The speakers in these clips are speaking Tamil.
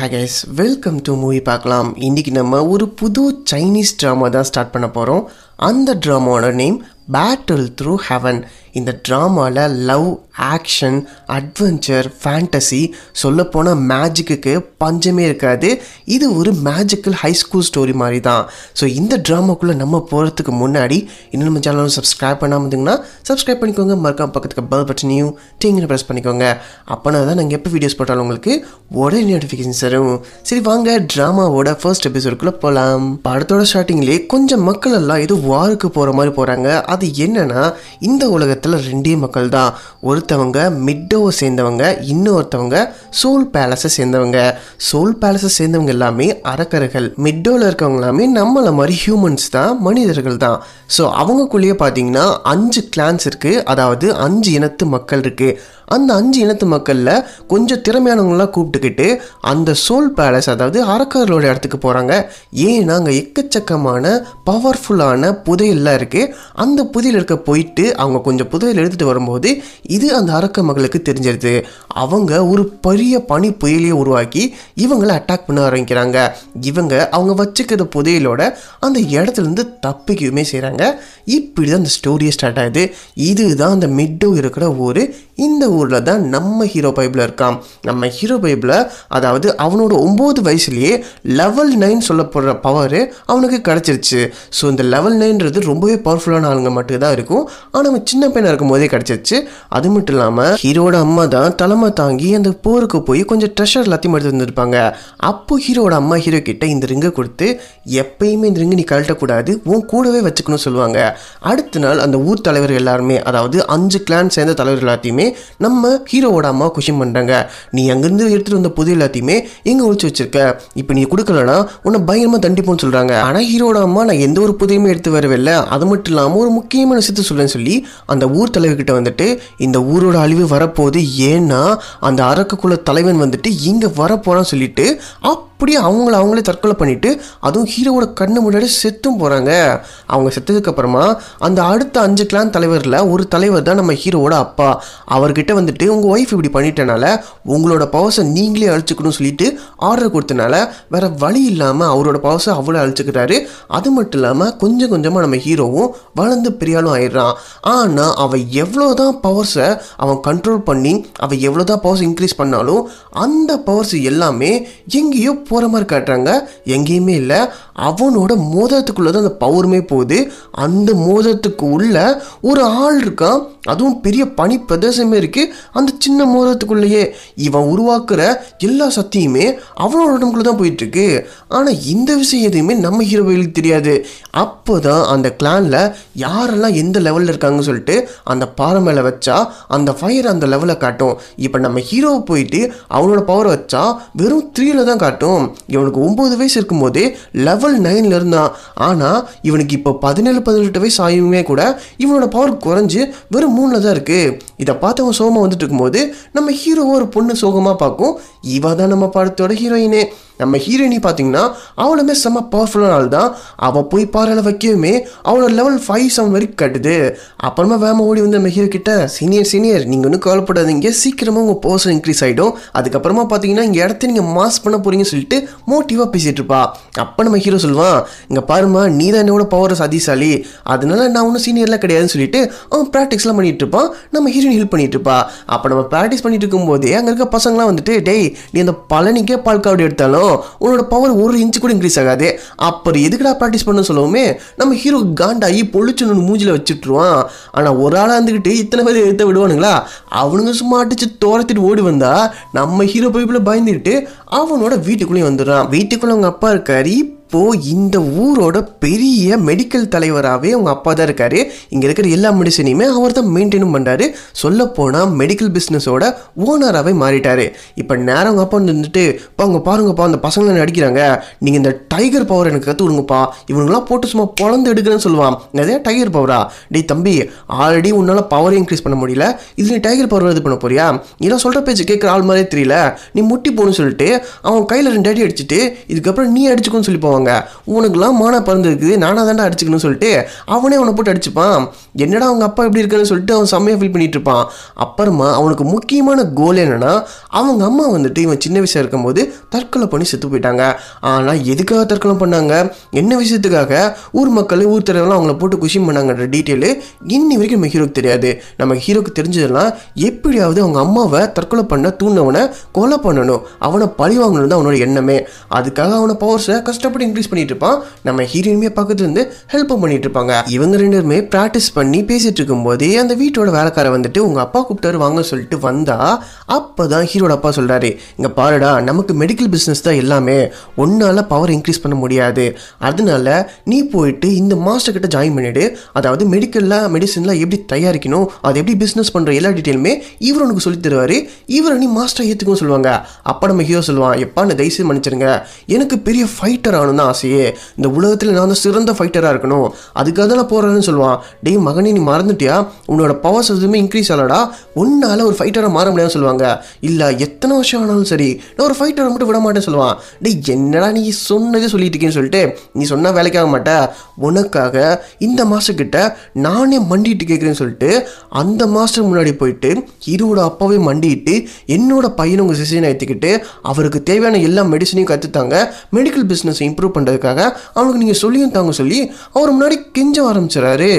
Hi guys welcome to movie பார்க்கலாம் இன்றைக்கி நம்ம ஒரு புது சைனீஸ் ட்ராமா தான் ஸ்டார்ட் பண்ண போகிறோம் அந்த ட்ராமாவோட நேம் பேட்டில் த்ரூ ஹெவன் இந்த ட்ராமாவில் லவ் ஆக்ஷன் அட்வென்ச்சர் ஃபேண்டசி சொல்லப்போனால் மேஜிக்குக்கு பஞ்சமே இருக்காது. இது ஒரு மேஜிக்கல் ஹை ஸ்கூல் ஸ்டோரி மாதிரி தான் ஸோ இந்த ட்ராமாக்குள்ளே நம்ம போகிறதுக்கு முன்னாடி இன்னும் நம்ம சேனலும் சப்ஸ்கிரைப் பண்ணாமல் இருந்தீங்கன்னா சப்ஸ்கிரைப் பண்ணிக்கோங்க. மறக்காம பக்கத்துக்கு பெல் பட்டனையும் டீங்கில் ப்ரெஸ் பண்ணிக்கோங்க. அப்போனா தான் நாங்கள் எப்போ வீடியோஸ் போட்டாலும் உங்களுக்கு உடனே நோட்டிஃபிகேஷன் தரும். சரி வாங்க ட்ராமாவோட ஃபர்ஸ்ட் எபிசோடுக்குள்ளே போகலாம் படத்தோட ஸ்டார்டிங்லேயே கொஞ்சம் மக்கள் எல்லாம் ஏதோ வாருக்கு போகிற மாதிரி போகிறாங்க அது என்னென்னா இந்த உலகத்தில் ரெண்டே மக்கள் தான் ஒருத்தவங்க மிட்டோவை சேர்ந்தவங்க இன்னொருத்தவங்க சோல் பேலஸை சேர்ந்தவங்க. சோல் பேலஸை சேர்ந்தவங்க எல்லாமே அரக்கர்கள் மிட்டோவில் இருக்கவங்க எல்லாமே நம்மளை மாதிரி ஹியூமன்ஸ் தான் மனிதர்கள் தான். ஸோ அவங்கக்குள்ளேயே பார்த்தீங்கன்னா அஞ்சு கிளான்ஸ் இருக்குது அதாவது அஞ்சு இனத்து மக்கள் இருக்குது அந்த அஞ்சு இனத்து மக்களில் கொஞ்சம் திறமையானவங்களாம் கூப்பிட்டுக்கிட்டு அந்த சோல் பேலஸ் அதாவது அரக்கர்களோட இடத்துக்கு போகிறாங்க ஏன்னா அங்கே எக்கச்சக்கமான பவர்ஃபுல்லான புதையல்லாம் இருக்குது அந்த புதையல் இருக்க போயிட்டு அவங்க கொஞ்சம் புதையல் எடுத்துகிட்டு வரும்போது இது அந்த அரக்க மகளுக்கு தெரிஞ்சிருது. அவங்க ஒரு பெரிய பனி புயலையே உருவாக்கி இவங்களை அட்டாக் பண்ண ஆரம்பிக்கிறாங்க. இவங்க அவங்க வச்சுக்கிற புதையலோட அந்த இடத்துலேருந்து தப்பிக்கவுமே செய்கிறாங்க இப்படி தான் அந்த ஸ்டோரியே ஸ்டார்ட் ஆகுது. இதுதான் அந்த மிட்டோ இருக்கிற ஒரு இந்த ஊரில் தான் நம்ம ஹீரோ பைபிள் இருக்கான் நம்ம ஹீரோ பைபிள் அதாவது அவனோட ஒம்பது வயசுலேயே லெவல் நைன் சொல்லப்படுற பவரு அவனுக்கு கிடச்சிருச்சு. ஸோ இந்த லெவல் நைன்றது ரொம்பவே பவர்ஃபுல்லான ஆளுங்க மட்டும் தான் இருக்கும். ஆனால் அவன் சின்ன பையனாக இருக்கும் போதே கிடச்சிருச்சு. அது மட்டும் இல்லாமல் ஹீரோட அம்மா தான் தலைமை தாங்கி அந்த போருக்கு போய் கொஞ்சம் ட்ரெஷர் எல்லாத்தையும் எடுத்து வந்திருப்பாங்க அப்போ ஹீரோட அம்மா ஹீரோ கிட்ட இந்த ரிங்கை கொடுத்து எப்பயுமே இந்த ரிங்கை நீ கழட்டக்கூடாது உன் கூடவே வச்சுக்கணும்னு சொல்லுவாங்க. அடுத்த நாள் அந்த ஊர் தலைவர் எல்லாருமே அதாவது அஞ்சு கிளான் சேர்ந்த தலைவர் எல்லாத்தையுமே நம்ம ஹீரோவோட அம்மா கொஷின் பண்ணுறாங்க நீ அங்கேருந்து எடுத்துகிட்டு வந்த புது எல்லாத்தையுமே எங்கே ஒழிச்சு வச்சிருக்க? இப்போ நீ கொடுக்கலனா உன்னை பயங்கரமாக தண்டிப்போன்னு சொல்கிறாங்க ஆனால் ஹீரோட அம்மா நான் எந்த ஒரு புதையுமே எடுத்து வரவில்லை. அது மட்டும் இல்லாமல் ஒரு முக்கியமான விஷயத்த சொல்கிறேன்னு சொல்லி அந்த ஊர் தலைவர்கிட்ட வந்துட்டு இந்த ஊரோட அழிவு வரப்போகுது. ஏன்னா அந்த அரக்கக்குள்ள தலைவன் வந்துட்டு இங்கே வரப்போறான்னு சொல்லிட்டு அப்படியே அவங்கள அவங்களே தற்கொலை பண்ணிவிட்டு அதுவும் ஹீரோவோட கண்ணு முன்னாடி செத்தும் போகிறாங்க அவங்க செத்ததுக்கு அப்புறமா அந்த அடுத்த அஞ்சு கிளான் தலைவரில் ஒரு தலைவர் தான் நம்ம ஹீரோவோட அப்பா. அவர்கிட்ட வந்துட்டு உங்கள் ஒய்ஃப் இப்படி பண்ணிட்டனால உங்களோட பவர்ஸை நீங்களே அழிச்சுக்கணும்னு சொல்லிட்டு ஆர்டர் கொடுத்தனால வேற வழி இல்லாமல் அவரோட பவர்ஸை அவ்வளோ அழிச்சுக்கிறாரு அது மட்டும் இல்லாமல் கொஞ்சம் கொஞ்சமாக நம்ம ஹீரோவும் வளர்ந்து பெரியாலும் ஆயிடுறான். ஆனால் அவன் எவ்வளோ தான் பவர்ஸை அவன் கண்ட்ரோல் பண்ணி அவன் எவ்வளோ தான் பவர்ஸ் இன்க்ரீஸ் பண்ணாலும் அந்த பவர்ஸ் எல்லாமே எங்கேயோ போகிற மாதிரி காட்டுறாங்க. எங்கேயுமே இல்லை. அவனோட மோதிரத்துக்குள்ளே தான் அந்த பவருமே போகுது. அந்த மோதிரத்துக்கு உள்ள ஒரு ஆள் இருக்கான். அதுவும் பெரிய பனி பிரதேசமே இருக்கு. அந்த சின்ன மோதிரத்துக்குள்ளேயே இவன் உருவாக்குற எல்லா சக்தியுமே அவனோட உடம்புக்குள்ள தான் போயிட்டு இருக்கு ஆனால் இந்த விஷயம் எதுவுமே நம்ம ஹீரோயிலுக்கு தெரியாது. அப்போ தான் அந்த கிளானில் யாரெல்லாம் எந்த லெவலில் இருக்காங்கன்னு சொல்லிட்டு அந்த பாறை மேலே வச்சா அந்த ஃபயர் அந்த லெவலில் காட்டும். இப்போ நம்ம ஹீரோவை போயிட்டு அவனோட பவரை வச்சா வெறும் த்ரீல தான் காட்டும். இவனுக்கு ஒம்பது வயசு இருக்கும்போதே லெவல் நைனில் இருந்தான். ஆனால் இவனுக்கு இப்போ பதினேழு பதினெட்டு வயசு ஆயுமே கூட இவனோட பவர் குறைஞ்சு வெறும் மூணில் தான் இருக்குது இதை பார்த்தவன் சோகமாக வந்துட்டு இருக்கும்போது நம்ம ஹீரோவை ஒரு பொண்ணு சோகமாக பார்க்கும். இவ தான் நம்ம படத்தோட ஹீரோயினே நம்ம ஹீரோயினி பார்த்தீங்கன்னா அவளுமே செம்ம பவர்ஃபுல்லான ஆள் தான் அவள் போய் பாறையில் வைக்கவுமே அவளோட லெவல் ஃபைவ் செவன் வரைக்கும் கட்டுது. அப்புறமா வேம ஓடி வந்து நம்ம ஹீரோ கிட்ட சீனியர் சீனியர் நீங்கள் ஒன்றும் கவலைப்படாதீங்க. சீக்கிரமாக உங்கள் பர்சன் இன்க்ரீஸ் ஆகிடும் அதுக்கப்புறமா பார்த்தீங்கன்னா இங்கே இடத்த நீங்கள் மாஸ் பண்ண போகிறீங்கன்னு சொல்லிட்டு மோட்டிவாக பேசிகிட்டு இருப்பா. அப்போ நம்ம ஹீரோ சொல்லுவான் இங்கே பாருமா நீ தான் என்னோட பவர் சதிசாலி அதனால நான் ஒன்றும் சீனியர்லாம் கிடையாதுன்னு சொல்லிட்டு அவன் ப்ராக்டிஸ்லாம் பண்ணிகிட்டு இருப்பான். நம்ம ஹீரோயின் ஹெல்ப் பண்ணிட்டு இருப்பா. அப்போ நம்ம ப்ராக்டிஸ் பண்ணிட்டு இருக்கும்போதே அங்கே இருக்க பசங்களாம் வந்துட்டு டேய் நீ அந்த பழனிக்கே பால் காவடி எடுத்தாலும் உன்னோட பவர் ஒரு இன்ச்சு கூட இன்க்ரீஸ் ஆகாது. அப்புறம் எதுக்குடா ப்ராக்டிஸ் பண்ண சொல்லுவோமே நம்ம ஹீரோ காண்டாகி பொழிச்சுன்னு மூஞ்சில் வச்சுட்ருவான் ஆனால் ஒரு ஆளாக இருந்துக்கிட்டு இத்தனை பேர் எடுத்த விடுவானுங்களா? அவனுங்க சும்மா அடிச்சு தோரத்திட்டு ஓடி வந்தா நம்ம ஹீரோ பைப்பில் பயந்துக்கிட்டு அவனோட வீட்டுக்குள்ளேயும் வந்துடுறான். வீட்டுக்குள்ளே அவங்க அப்பா இருக்காரு இப்போது இந்த ஊரோட பெரிய மெடிக்கல் தலைவராகவே அவங்க அப்பா தான் இருக்காரு. இங்கே இருக்கிற எல்லா மெடிசனையுமே அவர் தான் மெயின்டைனும் பண்ணுறாரு சொல்லப்போனால் மெடிக்கல் பிஸ்னஸோட ஓனராகவே மாறிட்டார். இப்போ நேரம் அவங்க அப்பா வந்துட்டு இப்போ அவங்க பாருங்கப்பா அந்த பசங்களை நடிக்கிறாங்க நீங்கள் இந்த டைகர் பவர் எனக்கு கற்று விடுங்கப்பா இவனுங்களாம் போட்டு சும்மா பொழந்து எடுக்கிறேன்னு சொல்லுவான். நிறைய டைகர் பவரா டேய் தம்பி ஆல்ரெடி உன்னால் பவரை இன்க்ரீஸ் பண்ண முடியல. இது நீ டைகர் பவர் இது பண்ண போறியா? இதெல்லாம் சொல்கிற பேச்சு கேட்குற ஆள் மாதிரியே தெரியல. நீ முட்டி போகணும்னு சொல்லிட்டு அவன் கையில் ரெண்டு அடி அடிச்சுட்டு இதுக்கப்புறம் நீ அடிச்சுக்கோன்னு சொல்லி போவாங்க சொல்லுவாங்க. உனக்குலாம் மான பறந்துருக்குது நானாக தாண்டா அடிச்சுக்கணும்னு சொல்லிட்டு அவனே அவனை போட்டு அடிச்சுப்பான். என்னடா அவங்க அப்பா எப்படி இருக்கான்னு சொல்லிட்டு அவன் செம்மையாக ஃபீல் பண்ணிட்டு இருப்பான். அப்புறமா அவனுக்கு முக்கியமான கோல் என்னன்னா அவங்க அம்மா வந்துட்டு இவன் சின்ன வயசாக இருக்கும்போது தற்கொலை பண்ணி செத்து போயிட்டாங்க. ஆனால் எதுக்காக தற்கொலை பண்ணாங்க? என்ன விஷயத்துக்காக? ஊர் மக்கள் ஊர் தலைவர்லாம் அவங்கள போட்டு குஷி பண்ணாங்கன்ற டீட்டெயிலு இன்னி வரைக்கும் நம்ம ஹீரோக்கு தெரியாது. நம்ம ஹீரோக்கு தெரிஞ்சதெல்லாம் எப்படியாவது அவங்க அம்மாவை தற்கொலை பண்ண தூண்டவனை கொலை பண்ணணும். அவனை பழி வாங்கணும் தான் அவனோட எண்ணமே. அதுக்காக அவனை பவர்ஸை கஷ்டப்பட்டு இன்க்ரீஸ் பண்ணிட்டு இருப்பான் நம்ம ஹீரோயினுமே பக்கத்துல இருந்து ஹெல்ப்பும் பண்ணிட்டு இருப்பாங்க இவங்க ரெண்டு பேருமே ப்ராக்டிஸ் பண்ணி பேசிட்டு இருக்கும் போதே அந்த வீட்டோட வேலைக்காரன் வந்துட்டு உங்க அப்பா கூப்பிட்டாரு வாங்க சொல்லிட்டு வந்தா அப்பதான் ஹீரோட அப்பா சொல்றாரு இங்க பாருடா நமக்கு மெடிக்கல் பிசினஸ் தான் எல்லாமே. ஒன்னால பவர் இன்க்ரீஸ் பண்ண முடியாது. அதனால நீ போயிட்டு இந்த மாஸ்டர் கிட்ட ஜாயின் பண்ணிடு. அதாவது மெடிக்கல்ல மெடிசன்ல எப்படி தயாரிக்கணும் அது எப்படி பிசினஸ் பண்ற எல்லா டீட்டெயிலுமே இவர் உனக்கு சொல்லி தருவாரு. இவர் நீ மாஸ்டர் ஏத்துக்கும் சொல்லுவாங்க. அப்ப நம்ம ஹீரோ சொல்லுவான் எப்பா நான் தயவுசெய்து மன்னிச்சிருங்க எனக்கு பெரிய ஃபைட்டர் ஆகணும் தான் ஆசையே. இந்த உலகத்தில் நான் வந்து சிறந்த ஃபைட்டராக இருக்கணும். அதுக்காக தான் நான் போகிறேன்னு சொல்லுவான். டேய் மகனே நீ மறந்துட்டியா? உன்னோட பவர்ஸ் எதுவுமே இன்க்ரீஸ் ஆகலடா. ஒன்னால ஒரு ஃபைட்டராக மாற முடியாதுன்னு சொல்லுவாங்க. இல்லை எத்தனை வருஷம் ஆனாலும் சரி நான் ஒரு ஃபைட்டரை மட்டும் விட மாட்டேன்னு சொல்லுவான். டேய் என்னடா நீ சொன்னதே சொல்லிட்டு இருக்கேன்னு சொல்லிட்டு நீ சொன்னால் வேலைக்காக மாட்ட. உனக்காக இந்த மாஸ்டர்கிட்ட நானே மண்டிட்டு கேட்குறேன்னு சொல்லிட்டு அந்த மாஸ்டர் முன்னாடி போயிட்டு ஹீரோட அப்பாவே மண்டிட்டு என்னோட பையனை உங்கள் சிசைனை ஏற்றிக்கிட்டு அவருக்கு தேவையான எல்லா மெடிசனையும் கற்றுத்தாங்க மெடிக்கல் பிஸ்னஸ் இம்ப்ரூவ் பண்ணுறதுக்காக அவனுக்கு நீங்கள் சொல்லியும் தாங்க சொல்லி அவர் முன்னாடி கெஞ்ச ஆரம்பிச்சிடறாரு.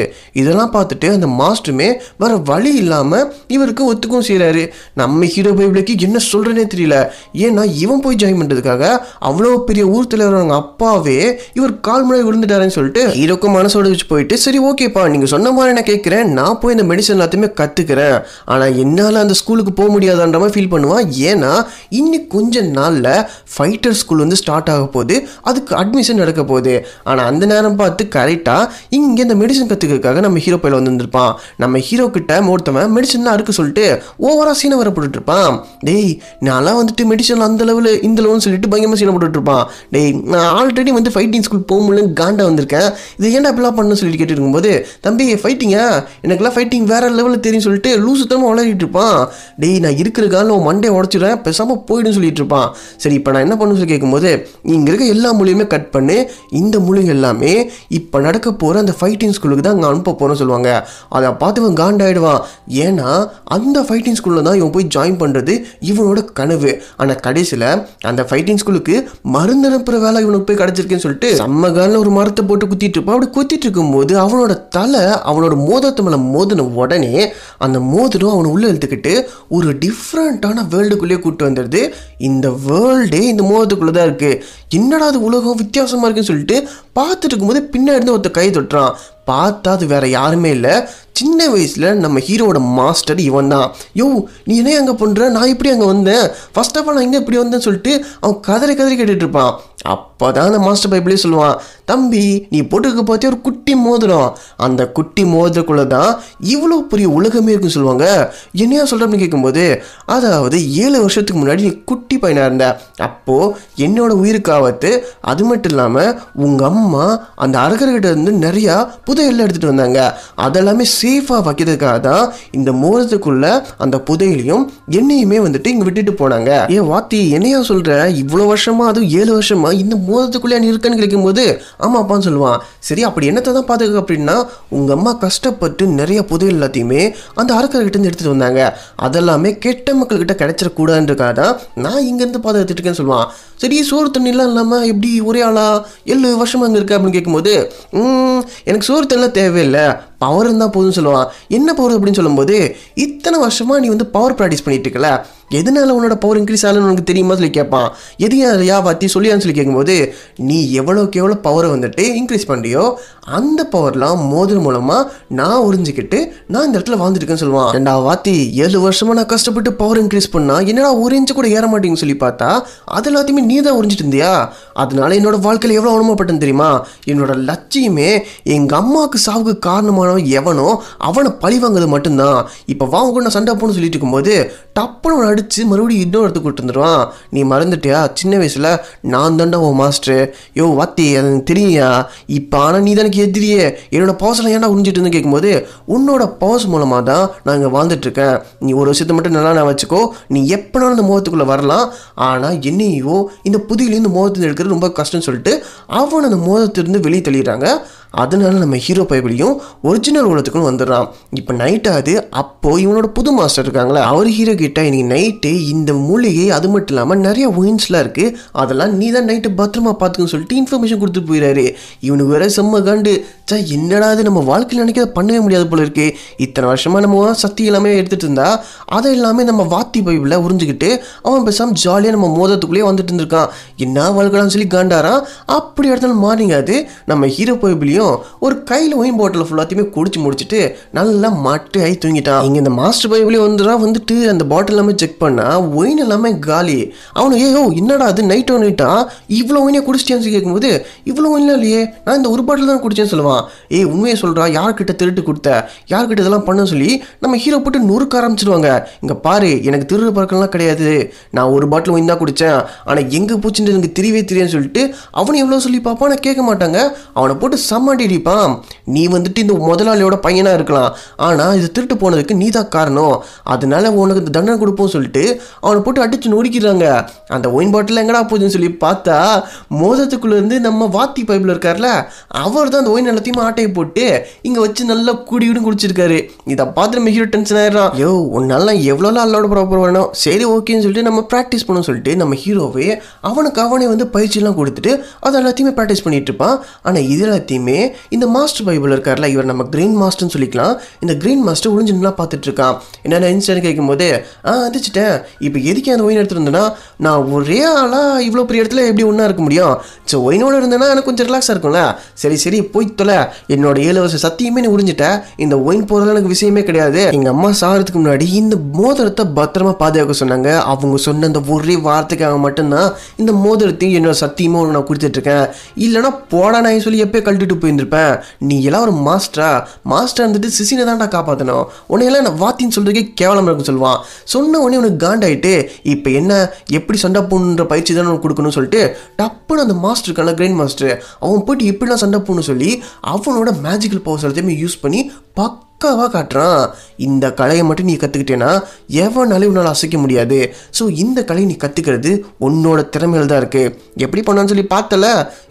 இதெல்லாம் பார்த்துட்டு அந்த மாஸ்டருமே வேற வழி இல்லாமல் இவருக்கு ஒத்துக்கும் செய்கிறாரு நம்ம ஹீரோ பைபிளுக்கு என்ன சொல்கிறேனே தெரியல. ஏன்னா இவன் போய் ஜாயின் பண்ணுறதுக்காக அவ்வளோ பெரிய ஊர் தலைவர் அவங்க அப்பாவே இவர் கால் முறை விழுந்துட்டாருன்னு சொல்லிட்டு ஹீரோக்கும் மனசோட வச்சு போயிட்டு சரி ஓகேப்பா நீங்கள் சொன்ன மாதிரி நான் கேட்குறேன். நான் போய் இந்த மெடிசன் எல்லாத்தையுமே கற்றுக்கிறேன் ஆனால் என்னால் அந்த ஸ்கூலுக்கு போக முடியாதான்ற மாதிரி ஃபீல் பண்ணுவான். ஏன்னா இன்னும் கொஞ்ச நாளில் ஃபைட்டர் ஸ்கூல் வந்து ஸ்டார்ட் ஆக போகுது. அதுக்கு அட்மிஷன் நடக்க போகுது. ஆனால் அந்த நேரம் பார்த்து கரெக்டாக இங்கே இந்த மெடிசன் கற்றுக்கிறதுக்காக நம்ம ஹீரோ பையில் வந்திருந்திருப்பான். நம்ம ஹீரோ கிட்ட ஒருத்தவன் மெடிசன்லாம் அறுக்க சொல்லிட்டு ஓவரா சீனை வர இருப்பான் டேய் நான்லாம் வந்துட்டு மெடிசன் அந்த லெவலு இந்த லெவல்னு சொல்லிட்டு பயங்கரமாக சீனை போட்டுட்டு இருப்பான் டேய் நான் ஆல்ரெடி வந்து ஃபைட்டிங் ஸ்கூல் போக முடியலன்னு காண்டா வந்திருக்கேன். இது ஏன்டா இப்படிலாம் பண்ணு சொல்லிட்டு கேட்டு இருக்கும்போது தம்பி ஃபைட்டிங்கா எனக்குலாம் ஃபைட்டிங் வேற லெவலில் தெரியும் சொல்லிட்டு லூசு தரமாக வளரிட்டு இருப்பான். டேய் நான் இருக்கிற காலம் உன் மண்டே உடச்சிடுறேன் பேசாமல் போயிடுன்னு சொல்லிட்டு இருப்பான். சரி இப்போ நான் என்ன பண்ணு சொல்லி கேட்கும்போது இங்கே இருக்க எல்லா மொழியுமே எல்லாமே கட் பண்ணு. இந்த மொழி எல்லாமே இப்போ நடக்க போகிற அந்த ஃபைட்டிங் ஸ்கூலுக்கு தான் அங்கே அனுப்ப போகிறோம்னு சொல்லுவாங்க. அதை பார்த்து இவன் காண்டாயிடுவான். ஏன்னா அந்த ஃபைட்டிங் ஸ்கூலில் தான் இவன் போய் ஜாயின் பண்ணுறது இவனோட கனவு. ஆனால் கடைசியில் அந்த ஃபைட்டிங் ஸ்கூலுக்கு மருந்து அனுப்புகிற வேலை இவனுக்கு போய் கிடச்சிருக்குன்னு சொல்லிட்டு செம்ம காலில் ஒரு மரத்தை போட்டு குத்திட்டு இருப்பான். அப்படி குத்திட்டு இருக்கும்போது அவனோட தலை அவனோட மோதிரத்து மேலே மோதின உடனே அந்த மோதிரம் அவனை உள்ளே இழுத்துக்கிட்டு ஒரு டிஃப்ரெண்ட்டான வேர்ல்டுக்குள்ளேயே கூப்பிட்டு வந்துடுது. இந்த வேர்ல்டே இந்த மோதத்துக்குள்ளே தான் இருக்குது என்னடா அது உலகம்? வித்தியாசமாக இருக்குன்னு சொல்லிட்டு பார்த்துட்டு இருக்கும்போது பின்னாடி இருந்து ஒருத்தர் கை தொட்டுறான். பார்த்தா அது வேற யாருமே இல்லை. சின்ன வயசில் நம்ம ஹீரோவோட மாஸ்டர் இவன் தான் யோ நீ என்ன அங்கே பண்ணுற நான் இப்படி அங்கே வந்தேன்? ஃபர்ஸ்ட் ஆஃப் ஆல் நான் இங்கே இப்படி வந்தேன்னு சொல்லிட்டு அவன் கதறி கதறி கேட்டுட்டு இருப்பான். அப்போ தான் அந்த மாஸ்டர் பைபிளே சொல்லுவான் தம்பி நீ போட்டுக்க பார்த்தே ஒரு குட்டி மோதிரம். அந்த குட்டி மோதிரக்குள்ளே தான் இவ்வளோ பெரிய உலகமே இருக்குன்னு சொல்லுவாங்க. என்னையா சொல்கிறேன்னு கேட்கும்போது அதாவது ஏழு வருஷத்துக்கு முன்னாடி நீ குட்டி பையனாக இருந்த. அப்போது என்னோட உயிருக்கு ஆபத்து அது மட்டும் இல்லாமல் உங்கள் அம்மா அந்த அரகர்கிட்ட இருந்து நிறையா புதையெல்லாம் எடுத்துகிட்டு வந்தாங்க. அதெல்லாமே சேஃபாக வைக்கிறதுக்காக தான் இந்த மோரத்துக்குள்ளே அந்த புதையலையும் என்னையுமே வந்துட்டு இங்கே விட்டுட்டு போனாங்க. ஏன் வாத்தி என்னையா சொல்கிற இவ்வளோ வருஷமா அதுவும் ஏழு வருஷமா இந்த மோதிரத்துக்குள்ளே நீ போது ஆமா அப்பான்னு சொல்லுவான். சரி அப்படி என்னத்தை தான் பார்த்துக்க அப்படின்னா உங்கள் அம்மா கஷ்டப்பட்டு நிறைய புதையல் எல்லாத்தையுமே அந்த அரக்கர்கிட்ட இருந்து எடுத்துகிட்டு வந்தாங்க. அதெல்லாமே கெட்ட மக்கள்கிட்ட கிடைச்சிடக்கூடாதுன்றக்காக தான் நான் இங்கேருந்து பாதுகாத்துட்டு இருக்கேன்னு சொல்லுவான். சரி சோறு தண்ணிலாம் இல்லாமல் எப்படி ஒரே ஆளா? ஏழு வருஷமா அங்கே இருக்க அப்படின்னு கேட்கும்போது எனக்கு சோறு தண்ணிலாம் தேவையில்லை. பவர் இருந்தால் போதும்னு சொல்லுவான் என்ன பவர் அப்படின்னு சொல்லும்போது இத்தனை வருஷமாக நீ வந்து பவர் ப்ராக்டிஸ் பண்ணிட்டு இருக்கல? எதனால உன்னோட பவர் இன்க்ரீஸ் ஆகலன்னு உனக்கு தெரியுமா சொல்லி கேட்பான் எது யா பற்றி சொல்லியான்னு சொல்லி கேட்கும்போது நீ எவ்வளோக்கு எவ்வளோ பவரை வந்துட்டு இன்க்ரீஸ் பண்ணுறியோ அந்த பவர்லாம் மோதிரம் மூலமாக நான் உறிஞ்சிக்கிட்டு நான் இந்த இடத்துல வாழ்ந்துருக்கேன்னு சொல்லுவான். ரெண்டா வாத்தி ஏழு வருஷமா நான் கஷ்டப்பட்டு பவர் இன்க்ரீஸ் பண்ணால் என்னடா ஒரு இன்ச்சு கூட ஏற மாட்டேங்குன்னு சொல்லி பார்த்தா அது எல்லாத்தையுமே நீ தான் உறிஞ்சிட்டு இருந்தியா? அதனால என்னோட வாழ்க்கையில் எவ்வளோ அவமானப்பட்டேன்னு தெரியுமா? என்னோட லட்சியமே எங்கள் அம்மாவுக்கு சாவுக்கு காரணமான பண்ணவன் எவனோ அவனை பழி வாங்குறது மட்டும்தான். இப்போ வாங்க கூட நான் சண்டை போன்னு சொல்லிட்டு இருக்கும்போது டப்புன்னு அவனை அடித்து மறுபடியும் இன்னொரு இடத்துக்கு கொடுத்துருவான் வந்துடுவான் நீ மறந்துட்டியா? சின்ன வயசில் நான் தாண்டா உன் மாஸ்டர் யோ வாத்தி அது எனக்கு தெரியுயா இப்போ ஆனால் நீ தான் எனக்கு எதிரியே. என்னோட பவர்ஸ்லாம் ஏன்டா உறிஞ்சிட்டு இருந்து கேட்கும்போது உன்னோட பவர்ஸ் மூலமாக தான் நான் இங்கே வாழ்ந்துட்டுருக்கேன் நீ ஒரு விஷயத்தை மட்டும் நல்லா நான் வச்சுக்கோ. நீ எப்போனாலும் இந்த முகத்துக்குள்ளே வரலாம். ஆனால் என்னையோ இந்த புதியிலேருந்து மோகத்தை எடுக்கிறது ரொம்ப கஷ்டம்னு சொல்லிட்டு அவன் அந்த மோகத்திலிருந்து வெளியே தள்ளிடுறாங்க. அதனால நம்ம ஹீரோ பைபிளையும் ஒரிஜினல் உலகத்துக்கும் வந்துடுறான். இப்போ நைட் ஆகுது. அப்போ இவனோட புது மாஸ்டர் இருக்காங்களே அவர் ஹீரோ கிட்ட இன்னைக்கு நைட்டு இந்த மூலிகை அது மட்டும் இல்லாமல் நிறைய ஒயின்ஸ்லாம் இருக்கு. அதெல்லாம் நீ தான் நைட்டு பத்திரமா பார்த்துக்கன்னு சொல்லிட்டு இன்ஃபர்மேஷன் கொடுத்துட்டு போயிடாரு இவனுக்கு வேற செம்ம காண்டு. சா என்னடா இது? நம்ம வாழ்க்கையில் நினைக்கிறத பண்ணவே முடியாது போல இருக்கு. இத்தனை வருஷமா நம்ம சக்தி எல்லாமே எடுத்துட்டு இருந்தா அதை எல்லாமே நம்ம வாத்தி பைபிளில் உறிஞ்சிக்கிட்டு அவன் பேசாமல் ஜாலியாக நம்ம மோதத்துக்குள்ளேயே வந்துட்டு இருந்திருக்கான். என்ன வாழ்க்கலாம்னு சொல்லி காண்டாரான் அப்படி இடத்துல மாறிங்காது நம்ம ஹீரோ பைபிளையும் ஒரு கையில் ஒயின் பாட்டில் ஃபுல்லாத்தையுமே குடிச்சு முடிச்சுட்டு நல்லா மட்டு ஆகி தூங்கிட்டான். இங்கே இந்த மாஸ்டர் பைபிளே வந்துடா வந்துட்டு அந்த பாட்டில் எல்லாமே செக் பண்ணா ஒயின் எல்லாமே காலி. அவனு ஏயோ என்னடா அது? நைட்டோ நைட்டா இவ்வளோ ஒயினே சொல்லி கேட்கும்போது இவ்வளோ ஒயின்லாம் இல்லையே நான் இந்த ஒரு பாட்டில் தான் குடிச்சேன்னு சொல்லுவான். ஏய் உண்மையை சொல்கிறா யார்கிட்ட திருட்டு கொடுத்த? யார்கிட்ட இதெல்லாம் பண்ண சொல்லி நம்ம ஹீரோ போட்டு நொறுக்க ஆரம்பிச்சிடுவாங்க இங்கே பாரு எனக்கு திருடு பழக்கம்லாம் கிடையாது. நான் ஒரு பாட்டில் ஒயின் தான் குடித்தேன் ஆனால் எங்கே போச்சுன்னு எனக்கு தெரியவே தெரியும்னு சொல்லிட்டு அவனை எவ்வளோ சொல்லி பார்ப்பான் நான் கேட்க மாட்டாங்க. அவனை போட்டு செம்ம சம்மாட்டி நீ வந்துட்டு இந்த முதலாளியோட பையனாக இருக்கலாம். ஆனால் இது திருட்டு போனதுக்கு நீ தான் காரணம். அதனால உனக்கு இந்த தண்டனை கொடுப்போம் சொல்லிட்டு அவனை போட்டு அடிச்சு நொறுக்கிறாங்க அந்த ஒயின் பாட்டில் எங்கடா போகுதுன்னு சொல்லி பார்த்தா மோதத்துக்குள்ளேருந்து நம்ம வாத்தி பைப்பில் இருக்கார்ல அவர் தான் அந்த ஒயின் எல்லாத்தையும் ஆட்டையை போட்டு இங்கே வச்சு நல்லா குடிவிடும் குடிச்சிருக்காரு. இதை பார்த்து நம்ம ஹீரோ டென்ஷன் ஆயிடுறான். யோ உன்னாலாம் எவ்வளோலாம் அல்லோட ப்ராப்பர் வேணும்? சரி ஓகேன்னு சொல்லிட்டு நம்ம ப்ராக்டிஸ் பண்ண சொல்லிட்டு நம்ம ஹீரோவே அவனுக்கு அவனே வந்து பயிற்சியெல்லாம் கொடுத்துட்டு அதை எல்லாத்தையுமே ப்ராக்டிஸ் பண்ணிட்டு இருப்பான். ஆனால் இது எல்லாத்தையுமே இந்த மாஸ்டர் பைபிள் இருக்கார்ல இவர் நம்ம கிரீன் மாஸ்டர்னு சொல்லிக்கலாம். இந்த கிரீன் மாஸ்டர் ஒளிஞ்சுலாம் பார்த்துட்டு இருக்கான் என்னென்ன கிடைக்கும் போது ஆ வந்துச்சுட்டேன் இப்போ எதுக்கு அந்த ஒயின் எடுத்துருந்தேன்னா நான் ஒரே ஆளாக இவ்வளோ பெரிய இடத்துல எப்படி ஒன்றா இருக்க முடியும்? ஸோ ஒயினோட இருந்தேன்னா எனக்கு கொஞ்சம் ரிலாக்ஸாக இருக்கும்ல. சரி சரி போய் தொலை. என்னோட ஏழு வருஷம் சத்தியமே நீ உறிஞ்சிட்டேன் இந்த ஒயின் போகிறதுல எனக்கு விஷயமே கிடையாது. எங்கள் அம்மா சாகிறதுக்கு முன்னாடி இந்த மோதிரத்தை பத்திரமா பாதுகாக்க சொன்னாங்க. அவங்க சொன்ன அந்த ஒரே வார்த்தைக்காக மட்டும்தான் இந்த மோதிரத்தையும் என்னோட சத்தியமும் நான் கொடுத்துட்ருக்கேன். இல்லைனா போடா நான் சொல்லி எப்போ கழட்டிட்டு போயிருந்திருப்பேன் நீ எல்லாம் ஒரு மாஸ்டரா? மாஸ்டர் இருந்துட்டு சிசினை தான்டா காப்பாற்றணும் உன்னையெல்லாம் நான் வாத்தின்னு சொல்றதுக்கே கேவலம் இருக்கும் சொல்லுவான். சொன்ன உடனே உனக்கு காண்டாயிட்டு இப்போ என்ன எப்படி சண்டை போடணுன்ற பயிற்சி தானே உனக்கு கொடுக்கணும்னு சொல்லிட்டு டப்புன்னு அந்த மாஸ்டர் இருக்கான கிரைண்ட் மாஸ்டர் அவன் போயிட்டு எப்படிலாம் சண்டை போகணும்னு சொல்லி அவனோட மேஜிக்கல் பவர்ஸ் எல்லாத்தையுமே யூஸ் பண்ணி பக்காவாக காட்டுறான். இந்த கலையை மட்டும் நீ கற்றுக்கிட்டேன்னா எவனாலே உன்னால் அசைக்க முடியாது. ஸோ இந்த கலையை நீ கற்றுக்கிறது உன்னோட திறமையில் தான் இருக்குது எப்படி பண்ணான்னு சொல்லி பார்த்தல?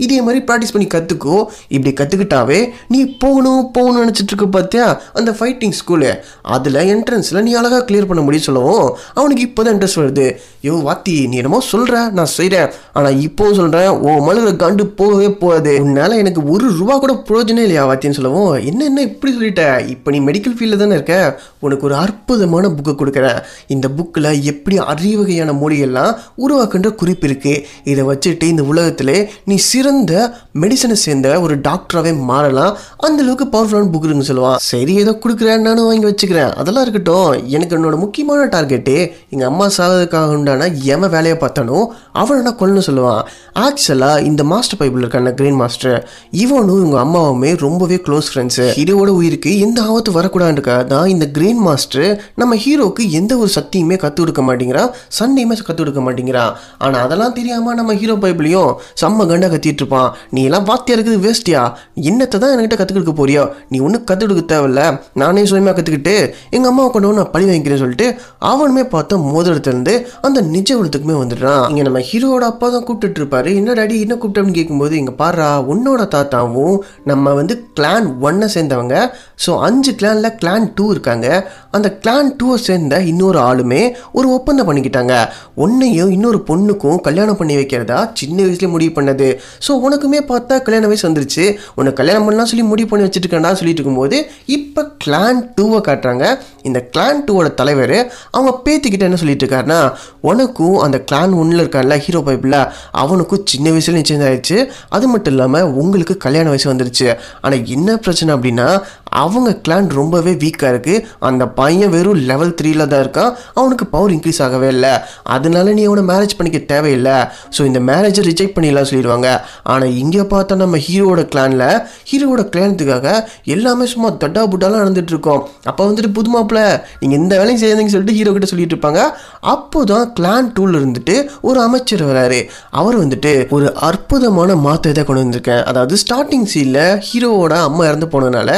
இதே மாதிரி ப்ராக்டிஸ் பண்ணி கற்றுக்கோ இப்படி கற்றுக்கிட்டாவே நீ போகணும் போகணும்னு நினச்சிட்டு இருக்க பார்த்தியா அந்த ஃபைட்டிங் ஸ்கூலு அதில் என்ட்ரன்ஸில் நீ அழகாக கிளியர் பண்ண முடியும் சொல்லவும் அவனுக்கு இப்போ தான் இன்ட்ரெஸ்ட் வருது. யோ வாத்தி நீ என்னமோ சொல்கிற நான் செய்கிறேன் ஆனால் இப்போவும் சொல்கிறேன் ஓ மழுகிற காண்டு போகவே போகாது. உன்னால் எனக்கு ஒரு ரூபா கூட பிரயோஜனம் இல்லையா வாத்தின்னு சொல்லவும் என்ன என்ன இப்படி சொல்லிட்ட? இப்போ நீ மெடிக்கல் ஃபீல்டில் தானே இருக்க? உனக்கு ஒரு அற்புதமான புக்கு கொடுக்குறேன். இந்த புக்கில் எப்படி அறிவகையான மொழியெல்லாம் உருவாக்குன்ற குறிப்பு இருக்குது இதை வச்சுட்டு இந்த உலகத்தில் நீ சிறந்த மெடிசனை சேர்ந்த ஒரு டாக்டராகவே மாறலாம். அந்தளவுக்கு பவர்ஃபுல்லான புக் இருக்குன்னு சொல்லுவான். சரி ஏதோ கொடுக்குறேன் நானும் வாங்கி வச்சுக்கிறேன். அதெல்லாம் இருக்கட்டும். எனக்கு என்னோட முக்கியமான டார்கெட்டு எங்கள் அம்மா சாகிறதுக்காக உண்டான எவன் வேலையை பார்த்தானோ அவனை நான் கொல்லணும் சொல்லுவான். ஆக்சுவலாக இந்த மாஸ்டர் பைபிள் இருக்கான கிரீன் மாஸ்டர் இவனும் இவங்க அம்மாவுமே ரொம்பவே க்ளோஸ் ஃப்ரெண்ட்ஸு இதோட உயிருக்கு எந்த ஆபத்து வரக்கூடாதுக்கா தான் இந்த கிரீன் மாஸ்டர் நம்ம ஹீரோக்கு எந்த ஒரு சக்தியுமே கற்றுக் கொடுக்க மாட்டேங்கிறான் சண்டையுமே கற்றுக் கொடுக்க மாட்டேங்கிறான் ஆனால் அதெல்லாம் தெரியாமல் நம்ம ஹீரோ பைபிளையும் செம்ம கண்டா கத்திட்டு இருப்பான். நீ எல்லாம் வாத்தியா இருக்குது வேஸ்ட்டியா என்னத்தை தான் என்கிட்ட கற்றுக் கொடுக்க போறியோ? நீ ஒன்றும் கற்றுக் கொடுக்க தேவையில்ல. நானே சுயமாக கற்றுக்கிட்டு எங்கள் அம்மாவை கொண்டு நான் பழி வாங்கிக்கிறேன்னு சொல்லிட்டு அவனுமே பார்த்தா மோதிரத்துலேருந்து அந்த நிஜ உலகத்துக்குமே வந்துடுறான். இங்கே நம்ம ஹீரோவோட அப்பா தான் கூப்பிட்டுட்டு இருப்பாரு. என்ன டாடி என்ன கூப்பிட்டோம்னு கேட்கும்போது இங்கே பாரு உன்னோட தாத்தாவும் நம்ம வந்து கிளான் ஒன்னை சேர்ந்தவங்க. ஸோ ஸோ அஞ்சு கிளானில் கிளான் டூ இருக்காங்க. அந்த கிளான் டூவை சேர்ந்த இன்னொரு ஆளுமே ஒரு ஒப்பந்தம் பண்ணிக்கிட்டாங்க. ஒன்னையும் இன்னொரு பொண்ணுக்கும் கல்யாணம் பண்ணி வைக்கிறதா சின்ன வயசுலேயே முடிவு பண்ணது. ஸோ உனக்குமே பார்த்தா கல்யாண வயசு வந்துருச்சு. உனக்கு கல்யாணம் பண்ணலாம் சொல்லி முடிவு பண்ணி வச்சுட்டு இருக்கேன்டா சொல்லிட்டு இருக்கும்போது இப்போ கிளான் டூவை காட்டுறாங்க. இந்த கிளான் டூவோட தலைவர் அவங்க பேத்திக்கிட்ட என்ன சொல்லிட்டு இருக்காருன்னா உனக்கும் அந்த கிளான் ஒன்றில் இருக்கான்ல ஹீரோ பைப்பில் அவனுக்கும் சின்ன வயசுல நிச்சயம் ஆயிடுச்சு. அது மட்டும் இல்லாமல் உங்களுக்கு கல்யாண வயசு வந்துருச்சு. ஆனால் என்ன பிரச்சனை அப்படின்னா அவங்க கிளான் ரொம்பவே வீக்காக இருக்குது அந்த பையன் வெறும் லெவல் த்ரீல தான் இருக்கான். அவனுக்கு பவர் இன்க்ரீஸ் ஆகவே இல்லை. அதனால நீ அவனை மேரேஜ் பண்ணிக்க தேவையில்லை. ஸோ இந்த மேரேஜை ரிஜெக்ட் பண்ணிடலாம் சொல்லிடுவாங்க. ஆனால் இங்கே பார்த்தா நம்ம ஹீரோட கிளானில் ஹீரோட கிளானத்துக்காக எல்லாமே சும்மா தட்டா புட்டாலாம் நடந்துட்டு இருக்கோம். அப்போ வந்துட்டு புது மாப்பிள்ள நீங்கள் எந்த வேலையும் செய்யாதீங்கன்னு சொல்லிட்டு ஹீரோ கிட்ட சொல்லிட்டு இருப்பாங்க. அப்போ தான் கிளான் டூல் இருந்துட்டு ஒரு அமைச்சர் வராரு. அவர் வந்துட்டு ஒரு அற்புதமான மாற்றத்தை கொண்டு வந்திருக்கேன் அதாவது ஸ்டார்டிங் சீனில் ஹீரோவோட அம்மா இறந்து போனதுனால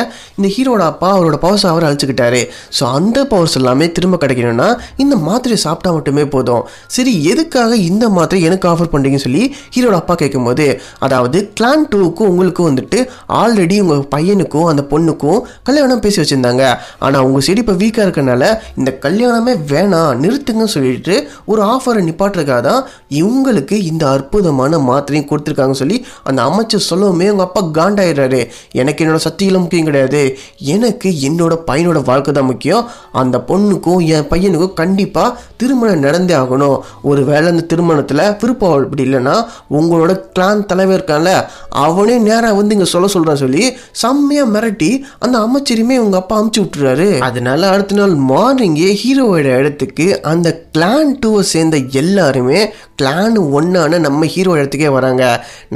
இந்த ஹீரோட அப்பா அவரோட பவர்ஸ் அவர் அழைச்சிக்கிட்டாரு. ஸோ அந்த பவர்ஸ் எல்லாமே திரும்ப கிடைக்கணும்னா இந்த மாத்திரையை சாப்பிட்டா மட்டுமே போதும். சரி எதுக்காக இந்த மாத்திரை எனக்கு ஆஃபர் பண்ணுறீங்கன்னு சொல்லி ஹீரோட அப்பா கேட்கும்போது அதாவது கிளான் டூவுக்கும் உங்களுக்கும் வந்துட்டு ஆல்ரெடி உங்கள் பையனுக்கும் அந்த பொண்ணுக்கும் கல்யாணம் பேசி வச்சுருந்தாங்க. ஆனால் உங்கள் சைடு இப்போ வீக்காக இருக்கனால இந்த கல்யாணமே வேணாம் நிறுத்துங்கன்னு சொல்லிட்டு ஒரு ஆஃபரை நிப்பாட்டுறதுக்காக தான் இவங்களுக்கு இந்த அற்புதமான மாத்திரையும் கொடுத்துருக்காங்கன்னு சொல்லி அந்த அமைச்சர் சொல்லவுமே உங்கள் அப்பா காண்டாயிடுறாரு. எனக்கு என்னோட சக்திகளும் முக்கியம் கிடையாது. எனக்கு என்னோட பையனோட வாழ்க்கை தான் முக்கியம். அந்த பொண்ணுக்கும் என் பையனுக்கும் கண்டிப்பாக திருமணம் நடந்தே ஆகணும். ஒரு வேளை அந்த திருமணத்தில் விருப்பம் அப்படி இல்லைன்னா உங்களோட கிளான் தலைவர் இருக்கான்ல அவனே நேராக வந்து இங்கே சொல்ல சொல்கிறான் சொல்லி செம்மையாக மிரட்டி அந்த அமைச்சரையுமே உங்கள் அப்பா அமுச்சு விட்டுறாரு. அதனால அடுத்த நாள் மார்னிங்கே ஹீரோவோட இடத்துக்கு அந்த கிளான் டூவை சேர்ந்த எல்லாருமே கிளான் ஒன்றான நம்ம ஹீரோ இடத்துக்கே வராங்க.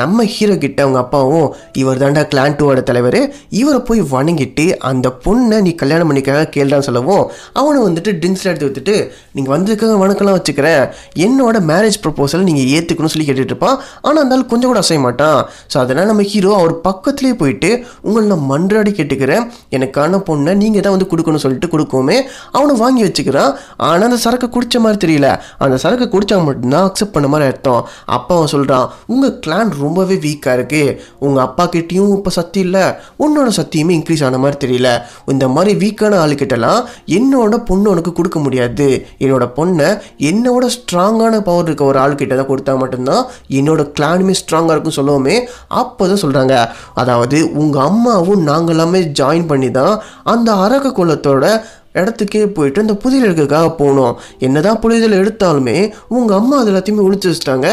நம்ம ஹீரோ கிட்ட அவங்க அப்பாவும் இவர் தாண்டா கிளான் டூவோட தலைவர் இவரை போய் வணங்கி வாங்கிட்டு அந்த பொண்ணை நீ கல்யாணம் பண்ணிக்காக கேள்றான்னு சொல்லவும் அவனை வந்துட்டு ட்ரிங்க்ஸில் எடுத்து விட்டுட்டு நீங்கள் வந்ததுக்காக வணக்கம்லாம் வச்சுக்கிறேன் என்னோட மேரேஜ் ப்ரொபோசல் நீங்கள் ஏற்றுக்கணும்னு சொல்லி கேட்டுட்டு இருப்பான். ஆனால் இருந்தாலும் கொஞ்சம் கூட அசைய மாட்டான். ஸோ அதனால் நம்ம ஹீரோ அவர் பக்கத்துலேயே போயிட்டு உங்களை நான் மன்றாடி கேட்டுக்கிறேன். எனக்கான பொண்ணை நீங்கள் தான் வந்து கொடுக்கணும்னு சொல்லிட்டு கொடுக்கோமே அவனை வாங்கி வச்சுக்கிறான். ஆனால் அந்த சரக்கு குடிச்ச மாதிரி தெரியல. அந்த சரக்கு குடித்தா மட்டும்தான் அக்செப்ட் பண்ண மாதிரி அர்த்தம். அப்பா அவன் சொல்கிறான் உங்கள் கிளான் ரொம்பவே வீக்காக இருக்கு. உங்கள் அப்பா கிட்டேயும் இப்போ சக்தி இல்லை. உன்னோட சக்தியுமே இன்க்ரீஸ் ஆன மாதிரி தெரியல. இந்த மாதிரி வீக்கான ஆளுக்கிட்டலாம் என்னோட பொண்ணு உனக்கு கொடுக்க முடியாது. என்னோட பொண்ணை என்னோட ஸ்ட்ராங்கான பவர் இருக்க ஒரு ஆளுக்கிட்ட தான் கொடுத்தா மட்டும்தான் என்னோட கிளானுமே ஸ்ட்ராங்காக இருக்கும் சொல்லவுமே அப்போ தான் சொல்கிறாங்க அதாவது உங்கள் அம்மாவும் நாங்கள் எல்லாமே ஜாயின் பண்ணி தான் அந்த அரக்க குலத்தோட இடத்துக்கே போயிட்டு அந்த புதையலுக்காக எடுக்கிறதுக்காக போனோம். என்னதான் புதையல் எடுத்தாலுமே உங்க அம்மா அது எல்லாத்தையுமே ஒழிச்சு வச்சுட்டாங்க.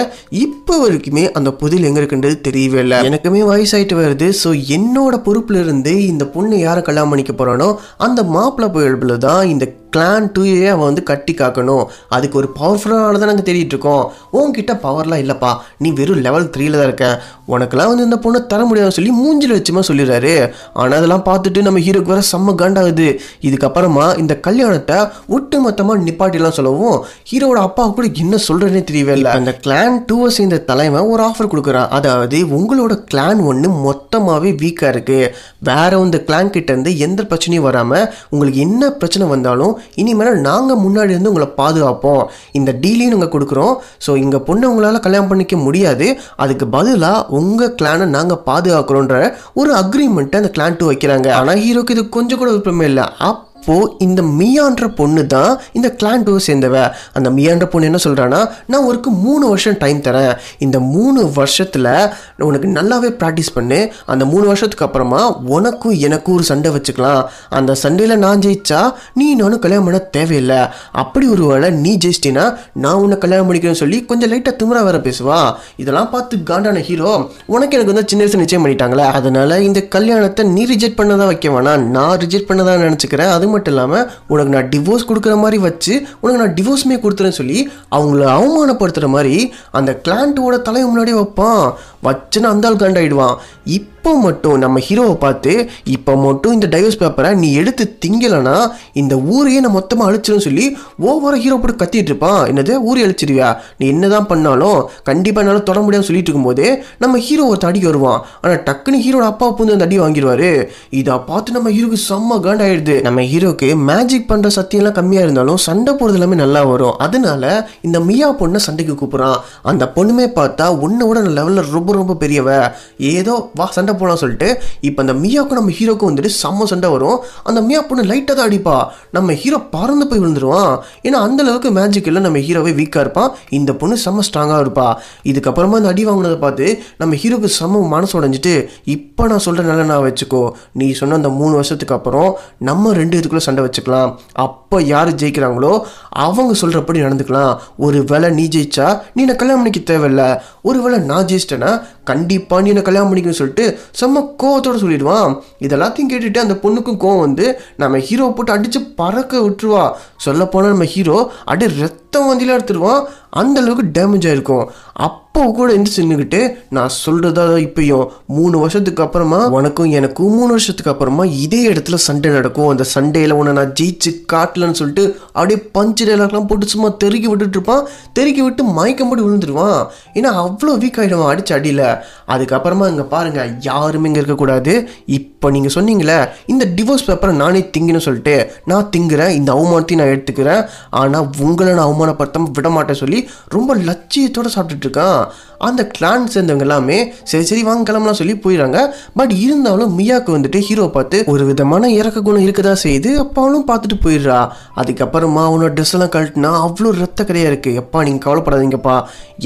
இப்போ வரைக்குமே அந்த புதையல் எங்க இருக்குன்றது தெரியவே இல்லை. எனக்குமே வயசாயிட்டு வருது. ஸோ என்னோட பொறுப்புல இருந்து இந்த பொண்ணு யாரை கல்யாணம் பண்ணிக்க போறானோ அந்த மாப்பிள்ளை புயல்பில் தான் இந்த கிளான் டூயே அவன் வந்து கட்டி காக்கணும். அதுக்கு ஒரு பவர்ஃபுல்லான தான் நாங்கள் தேடிட்டு இருக்கோம். உன்கிட்ட பவர்லாம் இல்லைப்பா. நீ வெறும் லெவல் த்ரீல தான் இருக்க. உனக்கெல்லாம் வந்து இந்த பொண்ணை தர முடியாதுன்னு சொல்லி மூஞ்சில் வச்சுமா சொல்லிடுறாரு. ஆனால் அதெல்லாம் பார்த்துட்டு நம்ம ஹீரோக்கு வேற செம்ம காண்டாகுது. இதுக்கப்புறமா இந்த கல்யாணத்தை ஒட்டு மொத்தமாக நிப்பாட்டிலாம் சொல்லவும் ஹீரோவோட அப்பா கூட என்ன சொல்கிறேனே தெரியவே இல்லை. அந்த கிளான் டூவை சேர்ந்த தலைவன் ஒரு ஆஃபர் கொடுக்குறான். அதாவது உங்களோட கிளான் ஒன்று மொத்தமாகவே வீக்காக இருக்குது வேற இந்த கிளான் கிட்டேருந்து எந்த பிரச்சனையும் வராமல் உங்களுக்கு என்ன பிரச்சனை வந்தாலும் இனிமேல் நாங்கள் முன்னாடி இருந்து உங்களை பாதுகாப்போம். இந்த டீலையும் நாங்கள் கொடுக்குறோம். ஸோ இங்கே பொண்ணை உங்களால் கல்யாணம் பண்ணிக்க முடியாது. அதுக்கு பதிலாக உங்கள் கிளானை நாங்கள் பாதுகாக்கிறோன்ற ஒரு அக்ரிமெண்ட்டை அந்த கிளான் டூ வைக்கிறாங்க. ஆனால் ஹீரோக்கு இது கொஞ்சம் கூட விருப்பமே இல்லை. அப் அப்போது இந்த மியான்ற பொண்ணு தான் இந்த கிளாண்டோ சேர்ந்தவ. அந்த மியான்ற பொண்ணு என்ன சொல்கிறான்னா நான் ஒருக்கு மூணு வருஷம் டைம் தரேன். இந்த மூணு வருஷத்தில் உனக்கு நல்லாவே ப்ராக்டிஸ் பண்ணு. அந்த மூணு வருஷத்துக்கு அப்புறமா உனக்கும் எனக்கும் ஒரு சண்டை வச்சுக்கலாம். அந்த சண்டையில் நான் ஜெயிச்சா நீ நானும் கல்யாணம் பண்ண தேவையில்லை. அப்படி ஒரு வேளை நீ ஜெயிச்சிட்டினா நான் உன்னை கல்யாணம் பண்ணிக்கிறேன்னு சொல்லி கொஞ்சம் லைட்டாக திமுறா வேற பேசுவா. இதெல்லாம் பார்த்து காண்டான ஹீரோ உனக்கு எனக்கு வந்து சின்ன வயசு நிச்சயம் பண்ணிட்டாங்களே. அதனால இந்த கல்யாணத்தை நீ ரிஜெக்ட் பண்ணதான் வைக்க வேணாம். நான் ரிஜெக்ட் பண்ணதான் நினச்சிக்கிறேன். அது மட்டும் இல்லாமல் உனக்கு நான் டிவோர்ஸ் கொடுக்குற மாதிரி வச்சு உனக்கு நான் டிவோர்ஸுமே கொடுத்துறேன்னு சொல்லி அவங்கள அவமானப்படுத்துகிற மாதிரி அந்த கிளான்ட்டோட தலையை முன்னாடி வைப்பான். வச்சுன்னு அந்த ஆள் காண்டாயிடுவான் இப்போ மட்டும் நம்ம ஹீரோவை பார்த்து இப்போ மட்டும் இந்த டைவர்ஸ் பேப்பரை நீ எடுத்து திங்கலைன்னா இந்த ஊரையே நான் மொத்தமாக அழிச்சிடும் சொல்லி ஓவராக ஹீரோ போட்டு கத்திட்டு இருப்பான். என்னது? ஊரை அழிச்சிருவியா? நீ என்னதான் பண்ணாலும் கண்டிப்பாக என்னால் தொட முடியாதுன்னு சொல்லிட்டு இருக்கும்போது நம்ம ஹீரோ ஒருத்த அடிக்க வருவான். ஆனால் டக்குன்னு ஹீரோட அப்பா வந்து அந்த அடி வாங்கிடுவாரு. இதை பார்த்து நம்ம ஹீரோக்கு செம்ம காண்டாயிடுது நம்ம ஹீரோ ஹீரோக்கு மேஜிக் பண்ணுற சத்தியம்லாம் கம்மியாக இருந்தாலும் சண்டை போடுறது எல்லாமே நல்லா வரும். அதனால இந்த மியா பொண்ணை சண்டைக்கு கூப்பிட்றான். அந்த பொண்ணுமே பார்த்தா உன்னை விட லெவலில் ரொம்ப ரொம்ப பெரியவ. ஏதோ வா சண்டை போகலாம் சொல்லிட்டு இப்போ அந்த மியாவுக்கும் நம்ம ஹீரோக்கும் வந்துட்டு செம்ம சண்டை வரும். அந்த மியா பொண்ணு லைட்டாக தான் அடிப்பா. நம்ம ஹீரோ பறந்து போய் விழுந்துருவான். ஏன்னா அந்த அளவுக்கு மேஜிக் இல்லை நம்ம ஹீரோவே வீக்காக இருப்பான். இந்த பொண்ணு செம்ம ஸ்ட்ராங்காக இருப்பா. இதுக்கப்புறமா அந்த அடி வாங்கினதை பார்த்து நம்ம ஹீரோக்கு செம்ம மனசு உடைஞ்சிட்டு இப்போ நான் சொல்கிற நல்ல நான் வச்சுக்கோ. நீ சொன்ன அந்த மூணு வருஷத்துக்கு அப்புறம் நம்ம ரெண்டு இதுக்குள்ளே சண்டை வச்சுக்கலாம். அப்போ யார் ஜெயிக்கிறாங்களோ அவங்க சொல்கிறபடி நடந்துக்கலாம். ஒரு வேளை நீ ஜெயிச்சா நீ நான் கல்யாணம் பண்ணிக்க தேவையில்ல. ஒரு வேளை நான் ஜெயிச்சிட்டேன்னா கண்டிப்பாக நீ என்ன கல்யாணம் பண்ணிக்கணும்னு சொல்லிட்டு செம்ம கோவத்தோடு சொல்லிடுவான். இதெல்லாத்தையும் கேட்டுட்டு அந்த பொண்ணுக்கும் கோவம் வந்து நம்ம ஹீரோ போட்டு அடித்து பறக்க விட்டுருவா. சொல்லப்போனால் நம்ம ஹீரோ அப்படியே ரத்தம் வந்திலாம் எடுத்துருவான். அந்த அளவுக்கு டேமேஜ் ஆகிருக்கும் அப்போ கூட எந்திரிச்சு நின்றுக்கிட்டு நான் சொல்கிறதா இப்பயும் மூணு வருஷத்துக்கு அப்புறமா உனக்கும் எனக்கும் மூணு வருஷத்துக்கு அப்புறமா இதே இடத்துல சண்டை நடக்கும். அந்த சண்டையில் உன்னை நான் ஜெயிச்சு காட்டலன்னு சொல்லிட்டு அப்படியே பஞ்சு டைலாக்லாம் போட்டு சும்மா தெருக்கி விட்டுட்டு இருப்பான். தெருக்கி விட்டு மயக்கம் போட்டு விழுந்துருவான். ஏன்னா அவ்வளோ வீக் ஆகிடுவான் அடிச்சு அடியில். அதுக்கப்புறமா இங்கே பாருங்க யாருமே இங்கே இருக்கக்கூடாது. இப்போ நீங்கள் சொன்னீங்களே இந்த டிவோர்ஸ் பேப்பரை நானே திங்கினு சொல்லிட்டு நான் திங்குறேன் இந்த அவமானத்தையும் நான் எடுத்துக்கிறேன் ஆனால் உங்களை நான் அவமானப்படுத்தாமல் விட மாட்டேன் சொல்லி ரொம்ப லட்சியத்தோடு சாப்பிட்டுட்ருக்கான் அந்த கிளான் சேர்ந்தவங்க எல்லாமே சரி சரி வாங்க கிளம்பலாம் சொல்லி போயிடுறாங்க. பட் இருந்தாலும் மியாக்கு வந்துட்டு ஹீரோ பார்த்து ஒரு விதமான இறக்க குணம் இருக்கதா செய்யுது அப்போ அவளும் பார்த்துட்டு போயிடுறா. அதுக்கப்புறமா அவனோட ட்ரெஸ் எல்லாம் கழட்டினா அவ்வளோ ரத்த கரையாக இருக்குது எப்பா நீங்கள் கவலைப்படாதீங்கப்பா.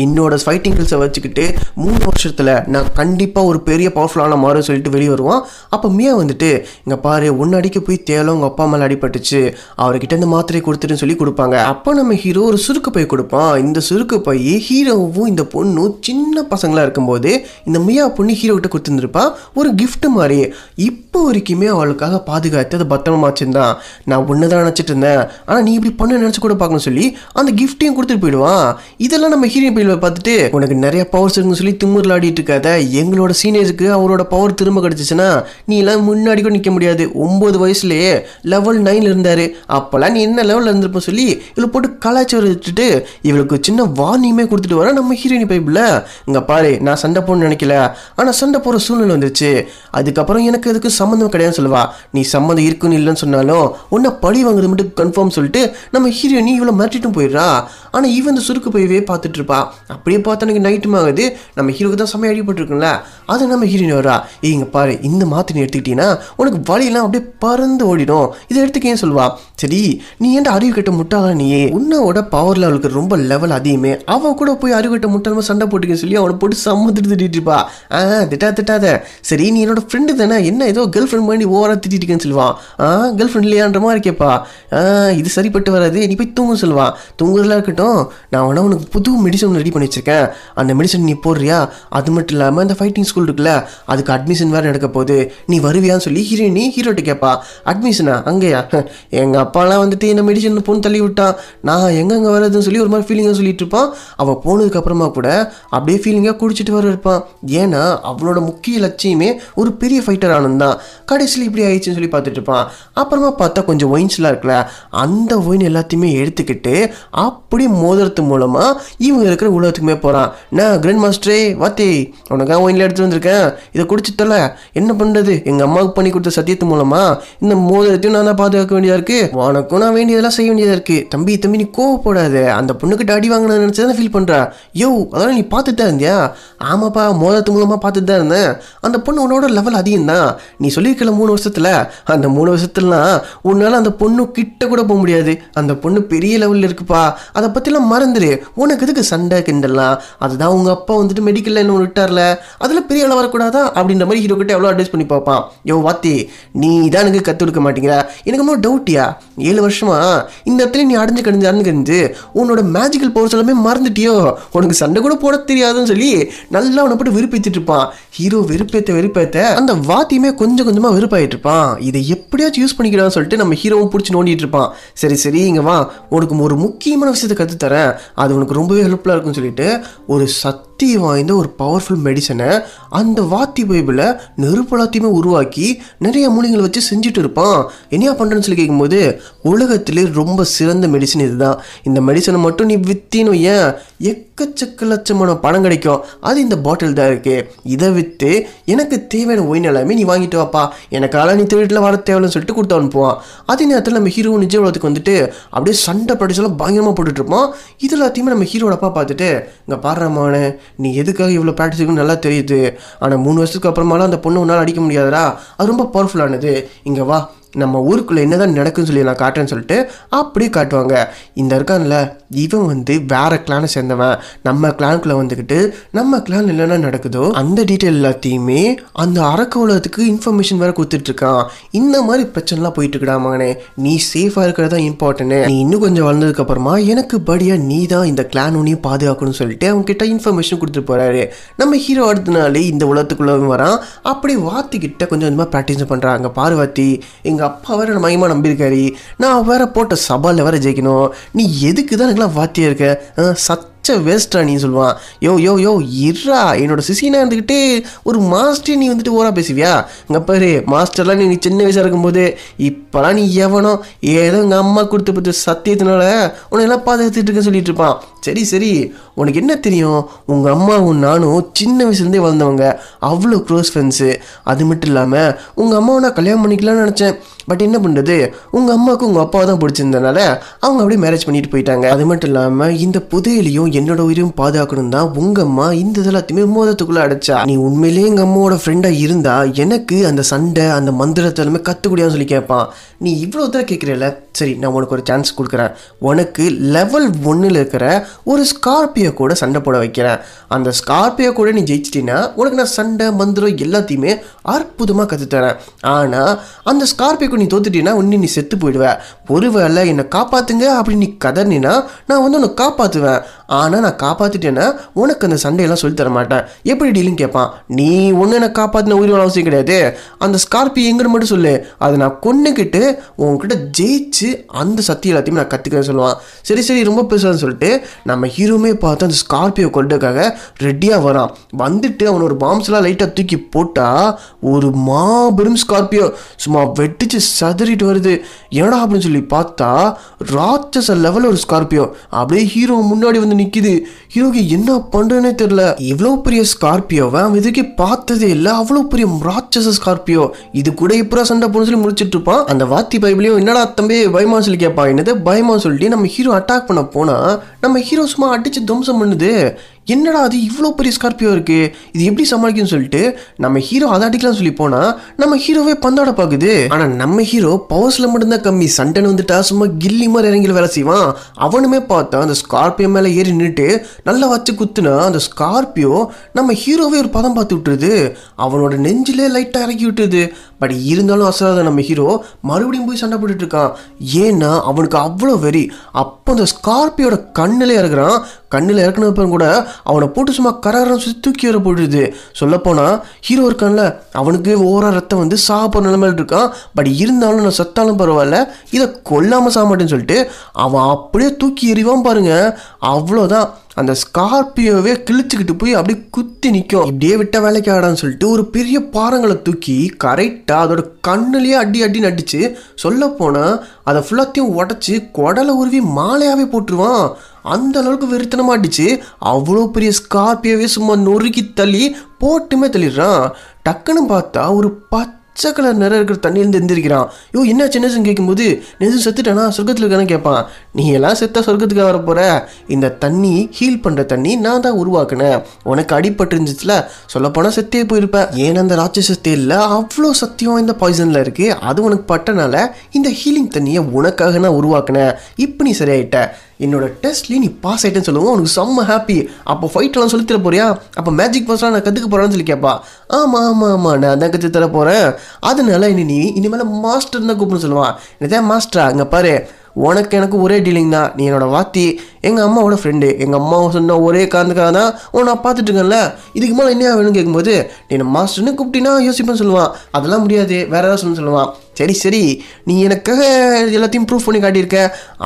என்னோட ஃபைட்டிங் கில்ஸை வச்சுக்கிட்டு மூணு வருஷத்தில் நான் கண்டிப்பாக ஒரு பெரிய பவர்ஃபுல்லான மாறும் சொல்லிட்டு வெளியே வருவான். அப்போ மியா வந்துட்டு இங்கே பாரு ஒன்று அடிக்க போய் தேலும் உங்கள் அப்பா மேலே அடிபட்டுச்சு. அவர்கிட்ட இந்த மாத்திரை கொடுத்துட்டுன்னு சொல்லி கொடுப்பாங்க. அப்போ நம்ம ஹீரோ ஒரு சுருக்கு பை கொடுப்பான். இந்த சுருக்கு பை ஹீரோவும் இந்த பொண்ணும் சின்ன பசங்களா இருக்கும்போது இந்த மியா பொண்ணு ஹீரோ கிட்ட கொடுத்துருந்துருப்பா. ஒரு கிஃப்ட் மாதிரி. இப்போ வரைக்குமே அவளுக்காக பாதுகாத்து அதை பத்திரமா வச்சிருந்தான் நான் ஒன்று தான் நினச்சிட்டு இருந்தேன். ஆனால் நீ இப்படி பண்ண நினச்சி கூட பார்க்கணும்னு சொல்லி அந்த கிஃப்ட்டையும் கொடுத்துட்டு போயிடுவான். இதெல்லாம் நம்ம ஹீரோ பையில் பார்த்துட்டு உனக்கு நிறைய பவர்ஸ் இருக்குன்னு சொல்லி திமுறில் ஆடிட்டு இருக்காத. எங்களோட சீனியர்ஸுக்கு அவரோட பவர் திரும்ப கிடச்சிச்சுன்னா நீ நீலாம் முன்னாடி கூட நிற்க முடியாது. ஒம்பது வயசுலயே லெவல் நைனில் இருந்தாரு. அப்போல்லாம் நீ என்ன லெவலில் இருந்திருப்ப சொல்லி இவளை போட்டு கலாச்சாரம் வச்சுட்டு இவளுக்கு சின்ன வார்னிங்குமே கொடுத்துட்டு வர நம்ம ஹீரோயின் பைப்பில் இங்கே பாரு நான் சண்டை போடணும்னு நினைக்கல. ஆனால் சண்டை போகிற சூழ்நிலை வந்துருச்சு. அதுக்கப்புறம் எனக்கு அதுக்கு சம்மந்தம் கிடையாதுன்னு சொல்லுவா. நீ சம்மந்தம் இருக்குன்னு இல்லைன்னு சொன்னாலும் உன்னை பழி வாங்குறது மட்டும் கன்ஃபார்ம் சொல்லிட்டு நம்ம ஹீரோயினி இவ்வளோ மாட்டிட்டும் போயிடுறா. ஆனால் இவன் இந்த சுருக்கு போயவே பார்த்துட்டு இருப்பா. அப்படியே பார்த்தா எனக்கு நைட்டும் ஆகுது நம்ம ஹீரோக்கு தான் செம்மையா அடிபட்டுருக்குல்ல அதை நம்ம ஹீரோயின் வரா இங்கே இங்க பாரு இந்த மாத்திரை நீ எடுத்துக்கிட்டீங்கன்னா உனக்கு வலியெல்லாம் அப்படியே பறந்து ஓடிடும். இதை எடுத்துக்கேன்னு சொல்லுவா? சரி நீ ஏன்டா அறிவு கட்ட முட்டாளா நீயே? உன்னோட பவர் லெவலுக்கு ரொம்ப லெவல் அதிகமே. அவ கூட போய் அறிவு கட்ட முட்டாளமா சண்டை போட்டுக்க சொல்லி அவனை போட்டு சம்மந்துட்டு திட்டிட்டு இருப்பா. ஆ திட்டா திட்டாத. சரி நீ என்னோட ஃப்ரெண்டு தானே? என்ன ஏதோ கேர்ள் ஃப்ரெண்ட் மாதிரி ஓவரா திட்டிட்டு இருக்கேன்னு சொல்லுவான் ஆ கேர்ள் ஃப்ரெண்ட் இல்லையான்ற மாதிரி கேட்பா. ஆ இது சரிப்பட்டு வராது. நீ போய் தூங்க சொல்லுவான் தூங்குறதுலாம் இருக்கட்டும். நான் வேணா உனக்கு புது மெடிசன் ரெடி பண்ணி வச்சிருக்கேன். அந்த மெடிசன் நீ போடுறியா? அது மட்டும் இல்லாமல் இந்த ஃபைட்டிங் ஸ்கூல் இருக்குல்ல அதுக்கு அட்மிஷன் வேறு நடக்க போகுது. நீ வருவியான்னு சொல்லி ஹீரோயினி ஹீரோட்ட கேட்பா அட்மிஷனா அங்கேயா? எங்கள் அப்பாலாம் வந்துட்டு என்ன மெடிசன் பொண்ணு தள்ளி விட்டான். நான் எங்கெங்கே வர்றதுன்னு சொல்லி ஒரு மாதிரி ஃபீலிங்காக சொல்லிட்டு இருப்பான். அவள் போனதுக்கப்புறமா கூட அப்படியே ஃபீலிங்காக குடிச்சிட்டு வர இருப்பான். ஏன்னா அவளோட முக்கிய லட்சியமே ஒரு பெரிய ஃபைட்டர் ஆனந்த் தான். கடைசியில் இப்படி ஆயிடுச்சுன்னு சொல்லி பார்த்துட்டு இருப்பான். அப்புறமா பார்த்தா கொஞ்சம் ஒயின்ஸ்லாம் இருக்குல்ல அந்த ஒயின் எல்லாத்தையுமே எடுத்துக்கிட்டு அப்படியே மோதிரத்து மூலமாக இவங்க இருக்கிற உலகத்துக்குமே போகிறான் நான் கிராண்ட் மாஸ்டரே வாத்தி உனக்காக ஒயினில் எடுத்துகிட்டு வந்திருக்கேன். இதை குடிச்சிட்டல என்ன பண்ணுறது எங்கள் அம்மாவுக்கு பண்ணி கொடுத்த சத்தியத்து மூலமாக இந்த மோதிரத்தையும் நான் தான் பாதுகாக்க வேண்டியதாக இருக்குது உனக்கும் நான் வேண்டியதெல்லாம் செய்ய வேண்டியதாக இருக்குது தம்பி தம்பி நீ கோவப்படாத. அந்த பொண்ணுக்கிட்ட அடி வாங்கினு நினச்சாதான் ஃபீல் பண்ணுறா யோ அதெல்லாம் நீ பார்த்துட்டு தான் இருந்தியா? ஆமாப்பா மோதிரத்து மூலமாக பார்த்துட்டு தான் இருந்தேன். அந்த பொண்ணு உன்னோட லெவல் அதிகம் தான் நீ சொல்லியிருக்கல மூணு வருஷத்தில். அந்த மூணு வருஷத்துலலாம் உன்னால் அந்த பொண்ணு கிட்ட கூட போக முடியாது. அந்த பொண்ணு பெரிய லெவலில் இருக்குப்பா. அதை பற்றிலாம் மறந்துடு உனக்கு எதுக்கு சண்டை கிண்டலாம் அதுதான் உங்கள் அப்பா வந்துட்டு மெடிக்கலில் என்ன விட்டார்ல? அதில் பெரிய அளவு வரக்கூடாதா? அப்படின்ற மாதிரி ஹீரோ கிட்ட எவ்வளோ அட்வைஸ் பண்ணி பார்ப்பான் யோ வாத்தி நீ தான் எனக்கு கற்றுக் கொடுக்க மாட்டேங்கிறா. எனக்கு ரொம்ப டவுட்டியா ஏழு வருஷமா? இந்த இடத்துல நீ அடைஞ்சு கடிஞ்சு அடைஞ்சு கடிஞ்சு உன்னோட மேஜிக்கல் பவர்ஸ் எல்லாமே மறந்துட்டியோ? உனக்கு சண்டை கூட போட தெரியாதுன்னு சொல்லி நல்லா உன்னை போட்டு வெறுப்பேற்றிட்டு இருப்பான். ஹீரோ வெறுப்பேத்த வெறுப்பேத்த அந்த வாத்தியுமே கொஞ்சம் கொஞ்சமாக வெறுப்பாயிட்டு இருப்பான். இதை எப்படியாச்சும் யூஸ் பண்ணிக்கிறான்னு சொல்லிட்டு நம்ம ஹீரோவும் பிடிச்சி நோண்டிட்டு இருப்பான். சரி சரி இங்கே வா. உனக்கு ஒரு முக்கியமான விஷயத்தை கற்றுத் தரேன் அது உனக்கு ரொம்பவே ஹெல்ப்ஃபுல்லாக இருக்கும்னு சொல்லிட்டு ஒரு சத் சக்தி வாய்ந்த ஒரு பவர்ஃபுல் மெடிசனை அந்த வாத்தி பைபிளை நெருப்பலாத்தையுமே உருவாக்கி நிறைய மூலிகளை வச்சு செஞ்சுட்டு இருப்பான். என்னையா பண்ணுறேன்னு சொல்லி கேட்கும்போது உலகத்திலே ரொம்ப சிறந்த மெடிசன் இதுதான். இந்த மெடிசனை மட்டும் நீ வித்தின்னு ஏன் எக்கச்சக்க லட்சமான பணம் கிடைக்கும். அது இந்த பாட்டில் தான் இருக்குது இதை விற்று எனக்கு தேவையான ஒயின் எல்லாமே நீ வாங்கிட்டு வாப்பா. எனக்கால நீ வீட்டில் வர தேவையில்லைன்னு சொல்லிட்டு கொடுத்து அனுப்புவான். அதே நேரத்தில் நம்ம ஹீரோ நிஜ உலகத்துக்கு வந்துட்டு அப்படியே சண்டை ப்ராக்டிஸ் பயங்கரமாக போட்டுட்ருப்போம் இது எல்லாத்தையுமே நம்ம ஹீரோட அப்பா பார்த்துட்டு இங்கே பாடுறமான நீ எதுக்காக இவ்வளோ ப்ராக்டிஸ் இருக்குன்னு நல்லா தெரியுது. ஆனால் மூணு வருஷத்துக்கு அப்புறமாலாம் அந்த பொண்ணு உன்னால் அடிக்க முடியாதடா. அது ரொம்ப பவர்ஃபுல்லானது இங்கே வா நம்ம ஊருக்குள்ளே என்னதான் நடக்குன்னு சொல்லி நான் காட்டுறேன்னு சொல்லிட்டு அப்படியே காட்டுவாங்க. இந்த இருக்கான்ல இவன் வந்து வேற கிளானை சேர்ந்தவன். நம்ம கிளானுக்குள்ளே வந்துக்கிட்டு நம்ம கிளான் என்னென்ன நடக்குதோ அந்த டீட்டெயில் எல்லாத்தையுமே அந்த அரக்க உலகத்துக்கு இன்ஃபர்மேஷன் வேற கொடுத்துட்டு இருக்கான் இந்த மாதிரி பிரச்சனைலாம் போயிட்டு மகனே. நீ சேஃபாக இருக்கிறதா இம்பார்ட்டன்ட் நீ இன்னும் கொஞ்சம் வளர்ந்ததுக்கு அப்புறமா எனக்கு படியா நீ தான் இந்த கிளான் உன்னையும் பாதுகாக்கணும்னு சொல்லிட்டு அவங்க கிட்ட இன்ஃபர்மேஷன் கொடுத்துட்டு போறாரு. நம்ம ஹீரோ அடுத்த இந்த உலகத்துக்குள்ள வரான். அப்படியே வாத்திக்கிட்ட கொஞ்சம் கொஞ்சமாக ப்ராக்டிஸ் பண்ணுறாங்க பார்வதி எங்கள் எங்கள் அப்பா வேற நம்ம மகிமா நம்பியிருக்காரு. நான் வேற போட்ட சபாலில் வேற ஜெயிக்கணும். நீ எதுக்கு தான் எனக்குலாம் வாத்தியா இருக்க? சத் பச்சை வேஸ்டா நீ சொல்லுவான். யோ யோ யோ இர்ரா என்னோட சிசினா இருந்துக்கிட்டே ஒரு மாஸ்டர் நீ வந்துட்டு ஓரா பேசுவியா? இங்கே பாரு மாஸ்டர்லாம் நீ சின்ன வயசாக இருக்கும்போது இப்போலாம் நீ எவனோ ஏதோ எங்கள் அம்மா கொடுத்து பத்து சத்தியத்தினால உன்னை எல்லாம் பாதுகாத்துட்டு இருக்க சொல்லிட்டு இருப்பான். சரி சரி. உனக்கு என்ன தெரியும்? உங்கள் அம்மாவும் நானும் சின்ன வயசுலேருந்தே வளர்ந்தவங்க. அவ்வளோ க்ளோஸ் ஃப்ரெண்ட்ஸு அது மட்டும் இல்லாமல் உங்கள் அம்மாவை நான் கல்யாணம் பண்ணிக்கலாம்னு நினச்சேன். பட் என்ன பண்ணுறது உங்கள் அம்மாவுக்கு உங்கள் அப்பா தான் பிடிச்சிருந்தனால அவங்க அப்படியே மேரேஜ் பண்ணிட்டு போயிட்டாங்க. அது மட்டும் இல்லாமல் இந்த புதையிலையும் என்னோட உயிரையும் பாதுகாக்கணும் தான் உங்கள் அம்மா இந்த எல்லாத்தையுமே மோதத்துக்குள்ளே அடைச்சா. நீ உண்மையிலேயே எங்கள் அம்மாவோட ஃப்ரெண்டாக இருந்தால் எனக்கு அந்த சண்டை அந்த மந்திரத்தை எல்லாமே கற்றுக்கூடியான்னு சொல்லி கேட்பான் நீ இவ்வளோ தான் கேட்குறல சரி நான் உனக்கு ஒரு சான்ஸ் கொடுக்குறேன். உனக்கு லெவல் ஒன்றில் இருக்கிற ஒரு ஸ்கார்பியோ கூட சண்டை போட வைக்கிறேன். அந்த ஸ்கார்பியோ கூட நீ ஜெயிச்சிட்டினா உனக்கு நான் சண்டை மந்திரம் எல்லாத்தையுமே அற்புதமாக கற்றுத்தரேன் ஆனால் அந்த ஸ்கார்பியோக்கு நீ தோத்துட்டினா உன்னை நீ செத்து போயிடுவேன் ஒருவேளை என்னை காப்பாற்றுங்க அப்படின்னு நீ கதறினா நான் வந்து உன்னை காப்பாற்றுவேன் ஆனால் நான் காப்பாற்றிட்டேன்னா உனக்கு அந்த சண்டையெல்லாம் சொல்லி தர மாட்டேன். எப்படி டீலிங் கேட்பான் நீ ஒன்று என்னை காப்பாற்றின உயிர் அவசியம் கிடையாது. அந்த ஸ்கார்பியோ எங்கன்னு மட்டும் சொல்லு. அதை நான் கொண்டுக்கிட்டு உங்ககிட்ட ஜெயிச்சு அந்த சத்தியம் எல்லாத்தையுமே நான் கற்றுக்கிறேன் சொல்லுவான். சரி சரி ரொம்ப பெருசான்னு சொல்லிட்டு நம்ம ஹீரோமே பார்த்து அந்த ஸ்கார்பியோ கொள்றதுக்காக ரெடியாக வரான். வந்துட்டு அவன் ஒரு பாம்ஸ்லாம் லைட்டாக தூக்கி போட்டால் ஒரு மாபெரும் ஸ்கார்பியோ சும்மா வெட்டிச்சு சதறிட்டு வருது. என்னடா அப்படின்னு சொல்லி பார்த்தா ராட்சச லெவல் ஒரு ஸ்கார்பியோ அப்படியே ஹீரோ முன்னாடி வந்து நிற்கிது யோகி என்ன பண்ணுறேன்னே தெரில இவ்வளோ பெரிய ஸ்கார்பியோவை அவன் இதுக்கே பார்த்ததே இல்லை. அவ்வளோ பெரிய ராட்சச ஸ்கார்பியோ இது கூட இப்போ சண்டை போன சொல்லி முடிச்சிட்டு இருப்பான். அந்த வாத்தி பைபிளையும் என்னடா தம்பி பயமா? சொல்லி கேட்பான். என்னது? பயமா சொல்லிட்டு நம்ம ஹீரோ அட்டாக் பண்ண போனா நம்ம ஹீரோ சும்மா அடிச்சு துவம்சம் பண்ணுது. என்னடா அது இவ்வளோ பெரிய ஸ்கார்பியோ இருக்குது இது எப்படி சமாளிக்கும்னு சொல்லிட்டு நம்ம ஹீரோ அதை அடிக்கலாம் சொல்லி போனால் நம்ம ஹீரோவே பந்தாட பார்க்குது ஆனால் நம்ம ஹீரோ பவர்ஸில் மட்டும்தான் கம்மி. சண்டைன்னு வந்துட்டா சும்மா கில்லி மாதிரி இறங்கி வேலை செய்வான். அவனுமே பார்த்தா அந்த ஸ்கார்பியோ மேலே ஏறி நின்றுட்டு நல்லா வச்சு குத்துனா அந்த ஸ்கார்பியோ நம்ம ஹீரோவே ஒரு பதம் பார்த்து விட்டுருது. அவனோட நெஞ்சிலே லைட்டாக இறக்கி விட்டுருது. பட் இருந்தாலும் அசராத நம்ம ஹீரோ மறுபடியும் போய் சண்டை போட்டுட்டு இருக்கான். ஏன்னா அவனுக்கு அவ்வளோ வெறி. அப்போ அந்த ஸ்கார்பியோட கண்ணில் இறக்குறான் கண்ணில் இறக்குனப்பறம் கூட அவனை போட்டு சும்மா கரகரம் சுற்றி தூக்கி வர போட்டுருது. சொல்லப்போனால் ஹீரோ இருக்கான்ல அவனுக்கு ஓரா ரத்தம் வந்து சாப்பிட்ற நிலைமையில் இருக்கான். பட் இருந்தாலும் நான் சத்தாலும் பரவாயில்ல. இதை கொல்லாமல் சாப்பிட்டேன்னு மாட்டேன்னு சொல்லிட்டு அவன் அப்படியே தூக்கி எறிவான் பாருங்க. அவ்வளோதான் அந்த ஸ்கார்பியோவே கிழிச்சுக்கிட்டு போய் அப்படியே குத்தி நிற்கும் இப்படியே விட்ட வேலைக்கு ஆடான்னு சொல்லிட்டு ஒரு பெரிய பாறங்களை தூக்கி கரெக்டாக அதோட கண்ணுலேயே அடி அடி நடிச்சு சொல்ல போனால் அதை ஃபுல்லாத்தையும் உடச்சி குடலை உருவி மாலையாகவே போட்டுருவான். அந்த அளவுக்கு வெறித்தனமா அடிச்சு அவ்வளோ பெரிய ஸ்கார்பியோவே சும்மா நொறுக்கி தள்ளி போட்டுமே தள்ளிடுறான். டக்குன்னு பார்த்தா ஒரு பத்து பச்சை கலர் நிறம் இருக்கிற தண்ணியிலேருந்து எந்திரிக்கிறான். யோ என்ன சின்னசுன்னு கேட்கும்போது நெசு செத்துட்டேனா? சொர்க்கத்தில் இருக்கானு கேட்பான். நீ எல்லாம் செத்தா சொர்க்கத்துக்கு வர போகிற இந்த தண்ணி ஹீல் பண்ணுற தண்ணி நான் தான் உருவாக்குனேன். உனக்கு அடிபட்டு இருந்துச்சுல சொல்லப்போனால் செத்தே போயிருப்பேன் ஏன் அந்த ராட்சச தேலில் அவ்வளோ சத்தியம் இந்த பாய்சனில் இருக்குது அது உனக்கு பட்டனால இந்த ஹீலிங் தண்ணியை உனக்காக நான் உருவாக்குனேன். இப்போ நீ சரியாயிட்ட. என்னோட டெஸ்ட்லேயே நீ பாஸ் ஆகிட்டேன்னு சொல்லுவோம் உனக்கு செம்ம ஹாப்பி அப்போ ஃபைட்டெல்லாம் சொல்லி தர போறியா? அப்போ மேஜிக் பாஸ்லாம் நான் கற்றுக்க போகிறேன்னு சொல்லி கேட்பா ஆமாம் ஆமாம் ஆமாம் நான் தான் கற்று தர போகிறேன் அதனால இனி நீ இனிமேல் மாஸ்டர் தான் கூப்பிடுன்னு சொல்லுவான். என்னதான் மாஸ்டரா அங்கே பாரு உனக்கு எனக்கு ஒரே டீலிங் தான். நீ என்னோட வாத்தி எங்கள் அம்மாவோட ஃப்ரெண்டு எங்கள் அம்மா சொன்ன ஒரே காரணத்துக்காக தான் உன் நான் பார்த்துட்டுருக்கேன்ல இதுக்கு மேலே என்ன வேணும்னு கேட்கும்போது நீ மாஸ்டர்னு கூப்பிட்டினா யோசிப்பேன்னு சொல்லுவான். அதெல்லாம் முடியாது. வேற ஏதாவது சொல்லு சொல்லுவான். சரி சரி நீ எனக்காக எல்லாத்தையும் ப்ரூவ் பண்ணி காட்டியிருக்க.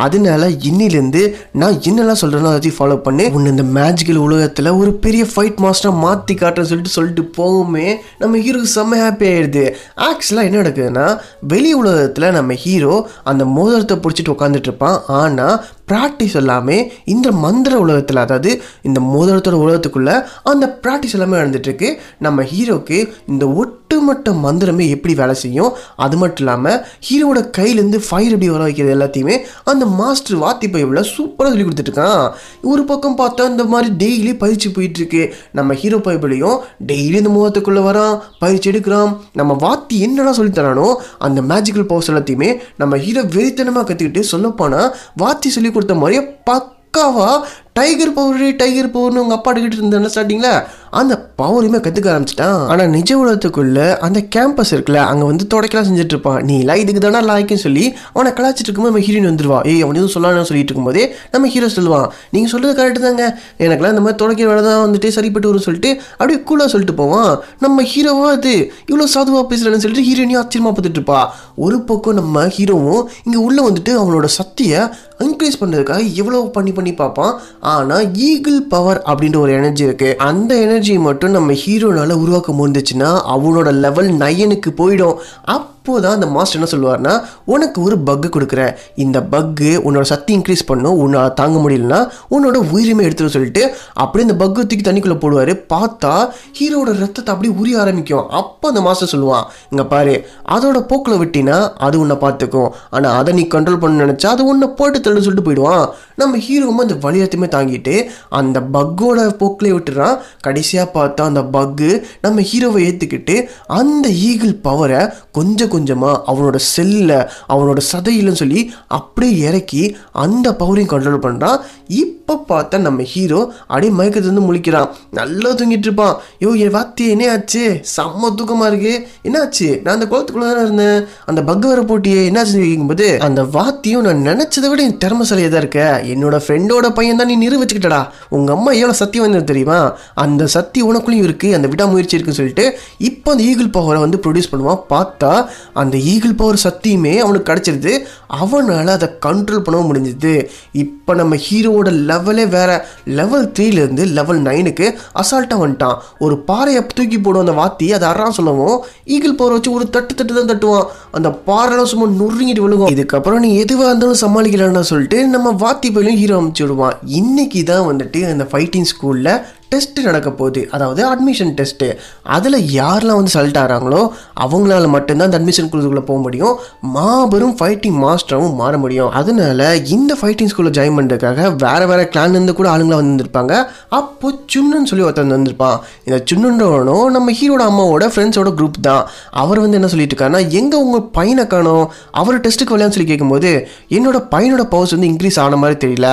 அதனால இன்னிலேருந்து நான் என்னெல்லாம் சொல்கிறேனோ எல்லாத்தையும் ஃபாலோ பண்ணி. உன்னை இந்த மேஜிக்கல் உலகத்தில் ஒரு பெரிய ஃபைட் மாஸ்டராக மாற்றி காட்டுறேன்னு சொல்லிட்டு சொல்லிட்டு போகுமே நம்ம ஹீரோக்கு செம்ம ஹாப்பி ஆயிடுது. ஆக்சுவலாக என்ன நடக்குதுன்னா வெளி உலகத்தில் நம்ம ஹீரோ அந்த மோதிரத்தை பிடிச்சிட்டு உட்காந்துட்டு இருப்பான் ஆனால் ப்ராக்டிஸ் எல்லாமே இந்த மந்திர உலகத்தில் அதாவது இந்த மோதிரத்தோட உலகத்துக்குள்ளே அந்த ப்ராக்டிஸ் எல்லாமே நடந்துட்டுருக்கு. நம்ம ஹீரோக்கு இந்த ஒட்டு ஒட்டுமொத்த மந்திரமே எப்படி வேலை செய்யும்? அது மட்டும் இல்லாமல் ஹீரோட கையிலேருந்து ஃபயர் எப்படி வர வைக்கிறது எல்லாத்தையுமே அந்த மாஸ்டர் வாத்தி பைபிளில் சூப்பராக சொல்லி கொடுத்துட்ருக்கான் ஒரு பக்கம் பார்த்தா இந்த மாதிரி டெய்லி பயிற்சி போயிட்டுருக்கு. நம்ம ஹீரோ பைபிளையும் டெய்லி இந்த முகத்துக்குள்ளே வரான் பயிற்சி எடுக்கிறான். நம்ம வாத்தி என்னடா சொல்லி தரானோ அந்த மேஜிக்கல் பவர்ஸ் எல்லாத்தையுமே நம்ம ஹீரோ வெறித்தனமாக கற்றுக்கிட்டு சொல்லப்போனால் வாத்தி சொல்லி கொடுத்த மாதிரியே பக்காவாக டைகர் பவர் டைகர் பவர்னு உங்கள் அப்பா கிட்ட இருந்தேன் ஸ்டார்டிங்கில் அந்த பவரையுமே கற்றுக்க ஆரம்பிச்சிட்டான். ஆனால் நிஜ உலகத்துக்குள்ள அந்த கேம்பஸ் இருக்குல்ல அங்கே வந்து தொடக்கலாம் செஞ்சுட்டு இருப்பான். நீ எல்லாம் இதுக்கு தானே லாய்க்குன்னு சொல்லி அவனை கலாச்சிட்டு இருக்கும்போது நம்ம ஹீரோயின் வந்துடுவா ஏய் அவன் எதுவும் சொல்லலாம்னு சொல்லிட்டு இருக்கும்போதே நம்ம ஹீரோ சொல்லுவான். நீங்கள் சொல்கிறது கரெக்டு தாங்க. எனக்குலாம் இந்த மாதிரி தொடக்கிற வேலை தான் வந்துட்டு சரிப்பட்டு வரும் சொல்லிட்டு அப்படியே கூலாக சொல்லிட்டு போவான். நம்ம ஹீரோவா அது? இவ்வளோ சாதுவாக பேசுகிறேன்னு சொல்லிட்டு ஹீரோயினையும் ஆச்சரியமாக பார்த்துட்டு இருப்பா. ஒரு பக்கம் நம்ம ஹீரோவும் இங்கே உள்ளே வந்துட்டு அவனோட சக்தியை இன்க்ரீஸ் பண்ணுறதுக்காக எவ்வளோ பண்ணி பண்ணி பார்ப்பான். ஆனால் ஈகிள் பவர் அப்படின்ற ஒரு எனர்ஜி இருக்குது அந்த எனர்ஜி மட்டும் நம்ம ஹீரோனால் உருவாக்க முடிஞ்சிச்சுன்னா அவனோட லெவல் நயனுக்கு போயிடும். அப்போ தான் அந்த மாஸ்டர் என்ன சொல்லுவார்னா உனக்கு ஒரு பக்கு கொடுக்குறேன். இந்த பக்கு உன்னோட சக்தி இன்க்ரீஸ் பண்ணும். உன்னால் தாங்க முடியலனா உன்னோட உயிரிமை எடுத்துட்டு சொல்லிட்டு அப்படியே இந்த பக்கு தூக்கி தண்ணிக்குள்ளே போடுவார். பார்த்தா ஹீரோட ரத்தத்தை அப்படியே உரிய ஆரம்பிக்கும். அப்போ அந்த மாஸ்டர் சொல்லுவான் இங்கே பாரு அதோட போக்கில் விட்டினா அது உன்னை பார்த்துக்கும். ஆனால் அதை நீ கண்ட்ரோல் பண்ண நினச்சா அது உன்னை போட்டு தள்ளுன்னு சொல்லிட்டு போயிடுவான். நம்ம ஹீரோவும் அந்த வலியத்தையுமே தாங்கிட்டு அந்த பக்கோட போக்கிலே விட்டுறான் கடைசியாக பார்த்தா அந்த பக்கு நம்ம ஹீரோவை ஏற்றுக்கிட்டு அந்த ஈகிள் பவரை கொஞ்சம் கொஞ்சமாக அவனோட செல்லில் அவனோட சதையிலன்னு சொல்லி அப்படியே இறக்கி அந்த பவரையும் கண்ட்ரோல் பண்ணுறான் இப்போ பார்த்தா நம்ம ஹீரோ அப்படியே மயக்கத்துலேருந்து முழிக்கிறான். நல்லா தூங்கிட்டு இருப்பான். யோ என் வாத்தி என்ன ஆச்சு? செம்ம தூக்கமாக இருக்கு. என்னாச்சு நான் அந்த குளத்துக்குள்ளே தானே இருந்தேன். அந்த பக் வர போட்டியே என்னாச்சு கேட்கும்போது அந்த வாத்தியும் நான் நினச்சதை விட என் திறமசாலியாக தான் இருக்க. என்னோட ஃப்ரெண்டோட பையன் தான் நீ நிரூபிச்சுக்கிட்டடா உங்கள் அம்மா எவ்வளோ சத்தியம் வந்து தெரியுமா? அந்த சக்தி உனக்குள்ளேயும் இருக்குது அந்த விடாமுயற்சி இருக்குன்னு சொல்லிட்டு இப்போ அந்த ஈகிள் பவரை வந்து ப்ரொடியூஸ் பண்ணுவான். பார்த்தா அந்த ஈகிள் பவர் சக்தியுமே அவனுக்கு கிடச்சிருது. அவனால் அதை கண்ட்ரோல் பண்ணவும் முடிஞ்சுது. இப்போ நம்ம ஹீரோவோட லெவலே வேற லெவல் த்ரீலேருந்து லெவல் நைனுக்கு அசால்ட்டாக வந்துட்டான். ஒரு பாறையை தூக்கி போடும் அந்த வாத்தி அதை அறான் சொல்லவும் ஈகிள் பவர் வச்சு ஒரு தட்டு தட்டு தான் தட்டுவான். அந்த பாறைலாம் சும்மா நுறுங்கிட்டு விழுகும். இதுக்கப்புறம் நீ எதுவாக இருந்தாலும் சமாளிக்கலாம்னு சொல்லிட்டு நம்ம வாத்தி பயிலும் ஹீரோ அமைச்சு விடுவான். இன்னைக்கு தான் வந்துட்டு அந்த ஃபைட்டிங் ஸ்கூலில் டெஸ்ட்டு நடக்க போகுது. அதாவது அட்மிஷன் டெஸ்ட்டு அதில் யாரெல்லாம் வந்து செலக்ட் ஆகிறாங்களோ அவங்களால மட்டும்தான் அந்த அட்மிஷன் குழுக்குள்ளே போக முடியும். மாபெரும் ஃபைட்டிங் மாஸ்டராகவும் மாற முடியும். அதனால இந்த ஃபைட்டிங் ஸ்கூலில் ஜாயின் பண்ணுறதுக்காக வேறு வேறு கிளான்லேருந்து கூட ஆளுங்களாக வந்திருப்பாங்க அப்போ சுண்ணன் சொல்லி ஒருத்தன் வந்திருப்பான். இந்த சுண்ணுன்றவனும் நம்ம ஹீரோட அம்மாவோட ஃப்ரெண்ட்ஸோட குரூப் தான். அவர் வந்து என்ன சொல்லிட்டு இருக்காருன்னா எங்கே உங்கள் பையனை காணோம்? அவர் டெஸ்ட்டுக்கு வரலான்னு சொல்லி கேட்கும்போது என்னோட பையனோட பவர்ஸ் வந்து இன்க்ரீஸ் ஆன மாதிரி தெரியல.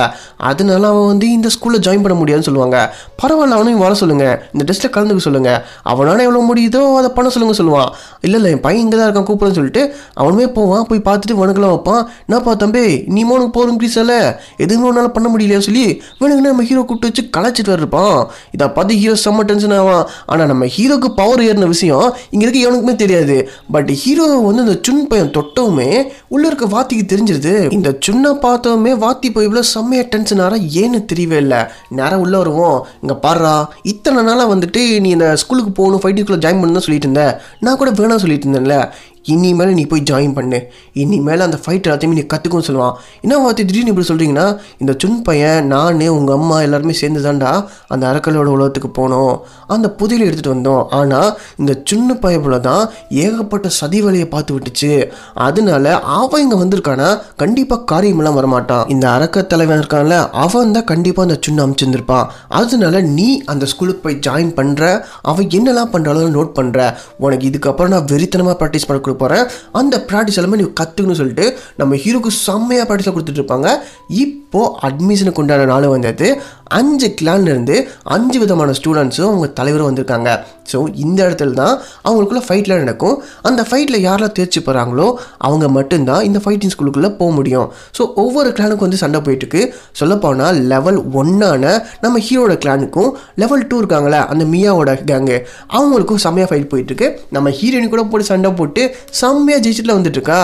அதனால அவன் வந்து இந்த ஸ்கூலில் ஜாயின் பண்ண முடியாதுன்னு சொல்லுவாங்க. பரவாயில்ல நாள் அவனையும் வர சொல்லுங்க. இந்த டெஸ்ட்டில் கலந்துக்க சொல்லுங்க. அவனால எவ்வளோ முடியுதோ அதை பண்ண சொல்லுங்க சொல்லுவான். இல்லை இல்லை என் பையன் இங்கே தான் இருக்கான் கூப்பிடுன்னு சொல்லிட்டு அவனுமே போவான் போய் பார்த்துட்டு வணக்கலாம் வைப்பான். என்னப்பா தம்பி நீ மோனுக்கு போகிற இன்க்ரீஸ் இல்லை எதுவுமே உன்னால் பண்ண முடியலையா சொல்லி வேணுங்க நம்ம ஹீரோ கூப்பிட்டு வச்சு கலாச்சிட்டு இருப்பான் இதை பார்த்து ஹீரோ செம்ம டென்ஷன் ஆவான். ஆனால் நம்ம ஹீரோக்கு பவர் ஏறின விஷயம் இங்கே இருக்க எவனுக்குமே தெரியாது. பட் ஹீரோ வந்து இந்த சுன் பையன் தொட்டவுமே உள்ளே இருக்க வாத்திக்கு தெரிஞ்சிருது. இந்த சுண்ணை பார்த்தவுமே வாத்தி போய் இவ்வளோ செம்மையாக டென்ஷன் ஆறா ஏன்னு தெரியவே இல்லை. நேரம் உள்ளே வருவோம். இங்கே பாரு யாரா? இத்தனை நாளாக வந்துட்டு நீ இந்த ஸ்கூலுக்கு போகணும் ஃபைட்டிங் ஸ்கூலில் ஜாயின் பண்ணணும் சொல்லிட்டு இருந்தேன் நான் கூட வேணாம் சொல்லிட்டு இருந்தேன்ல. இனிமேல் நீ போய் ஜாயின் பண்ணு. இனிமேல் அந்த ஃபைட் எல்லாத்தையுமே நீ கற்றுக்கும் சொல்லுவான். என்ன வார்த்தை திடீர்னு இப்படி சொல்கிறீங்கன்னா இந்த சுன் பையன் நான் உங்கள் அம்மா எல்லாருமே சேர்ந்து தாண்டா அந்த அறக்கலோட உலகத்துக்கு போனோம். அந்த புதையில எடுத்துகிட்டு வந்தோம். ஆனால் இந்த சுண்ணு பயப்புல தான் ஏகப்பட்ட சதி வேலையை பார்த்து விட்டுச்சு. அதனால அவன் இங்கே வந்திருக்கானா? கண்டிப்பாக காரியமெல்லாம் வரமாட்டான். இந்த அரக்க தலைவன் இருக்கான்ல அவன் தான் கண்டிப்பாக அந்த சுண்ணு அமைச்சிருந்திருப்பான். அதனால நீ அந்த ஸ்கூலுக்கு போய் ஜாயின் பண்ணுற அவன் என்னெல்லாம் பண்ணுறாலும் நோட் பண்ணுற உனக்கு இதுக்கப்புறம் நான் வெறித்தனமாக ப்ராக்டிஸ் பண்ண போகிறேன் அந்த ப்ராக்டிஸ் எல்லாமே நீ கற்றுக்கணும்னு சொல்லிட்டு நம்ம ஹீரோக்கு செம்மையாக ப்ராக்டிஸாக கொடுத்துட்ருப்பாங்க இப்போ இப்போது அட்மிஷனுக்கு உண்டான நாள் வந்தது. அஞ்சு கிளான்லேருந்து அஞ்சு விதமான ஸ்டூடெண்ட்ஸும் அவங்க தலைவரும் வந்திருக்காங்க. ஸோ இந்த இடத்துல தான் அவங்களுக்குள்ள ஃபைட்லாம் நடக்கும். அந்த ஃபைட்டில் யாரெல்லாம் தேர்ச்சி போகிறாங்களோ அவங்க மட்டும்தான் இந்த ஃபைட்டிங் ஸ்கூலுக்குள்ளே போக முடியும். ஸோ ஒவ்வொரு கிளானுக்கும் வந்து சண்டை போயிட்டுருக்கு சொல்லப்போனால் லெவல் ஒன்னான நம்ம ஹீரோட கிளானுக்கும் லெவல் டூ இருக்காங்களே அந்த மியாவோட கேங்கு அவங்களுக்கும் செம்மையாக ஃபைட் போயிட்டுருக்கு நம்ம ஹீரோயின் கூட போட்டு சண்டை போட்டு செம்மையாக ஜெயிச்சுட்டுல வந்துட்டுருக்கா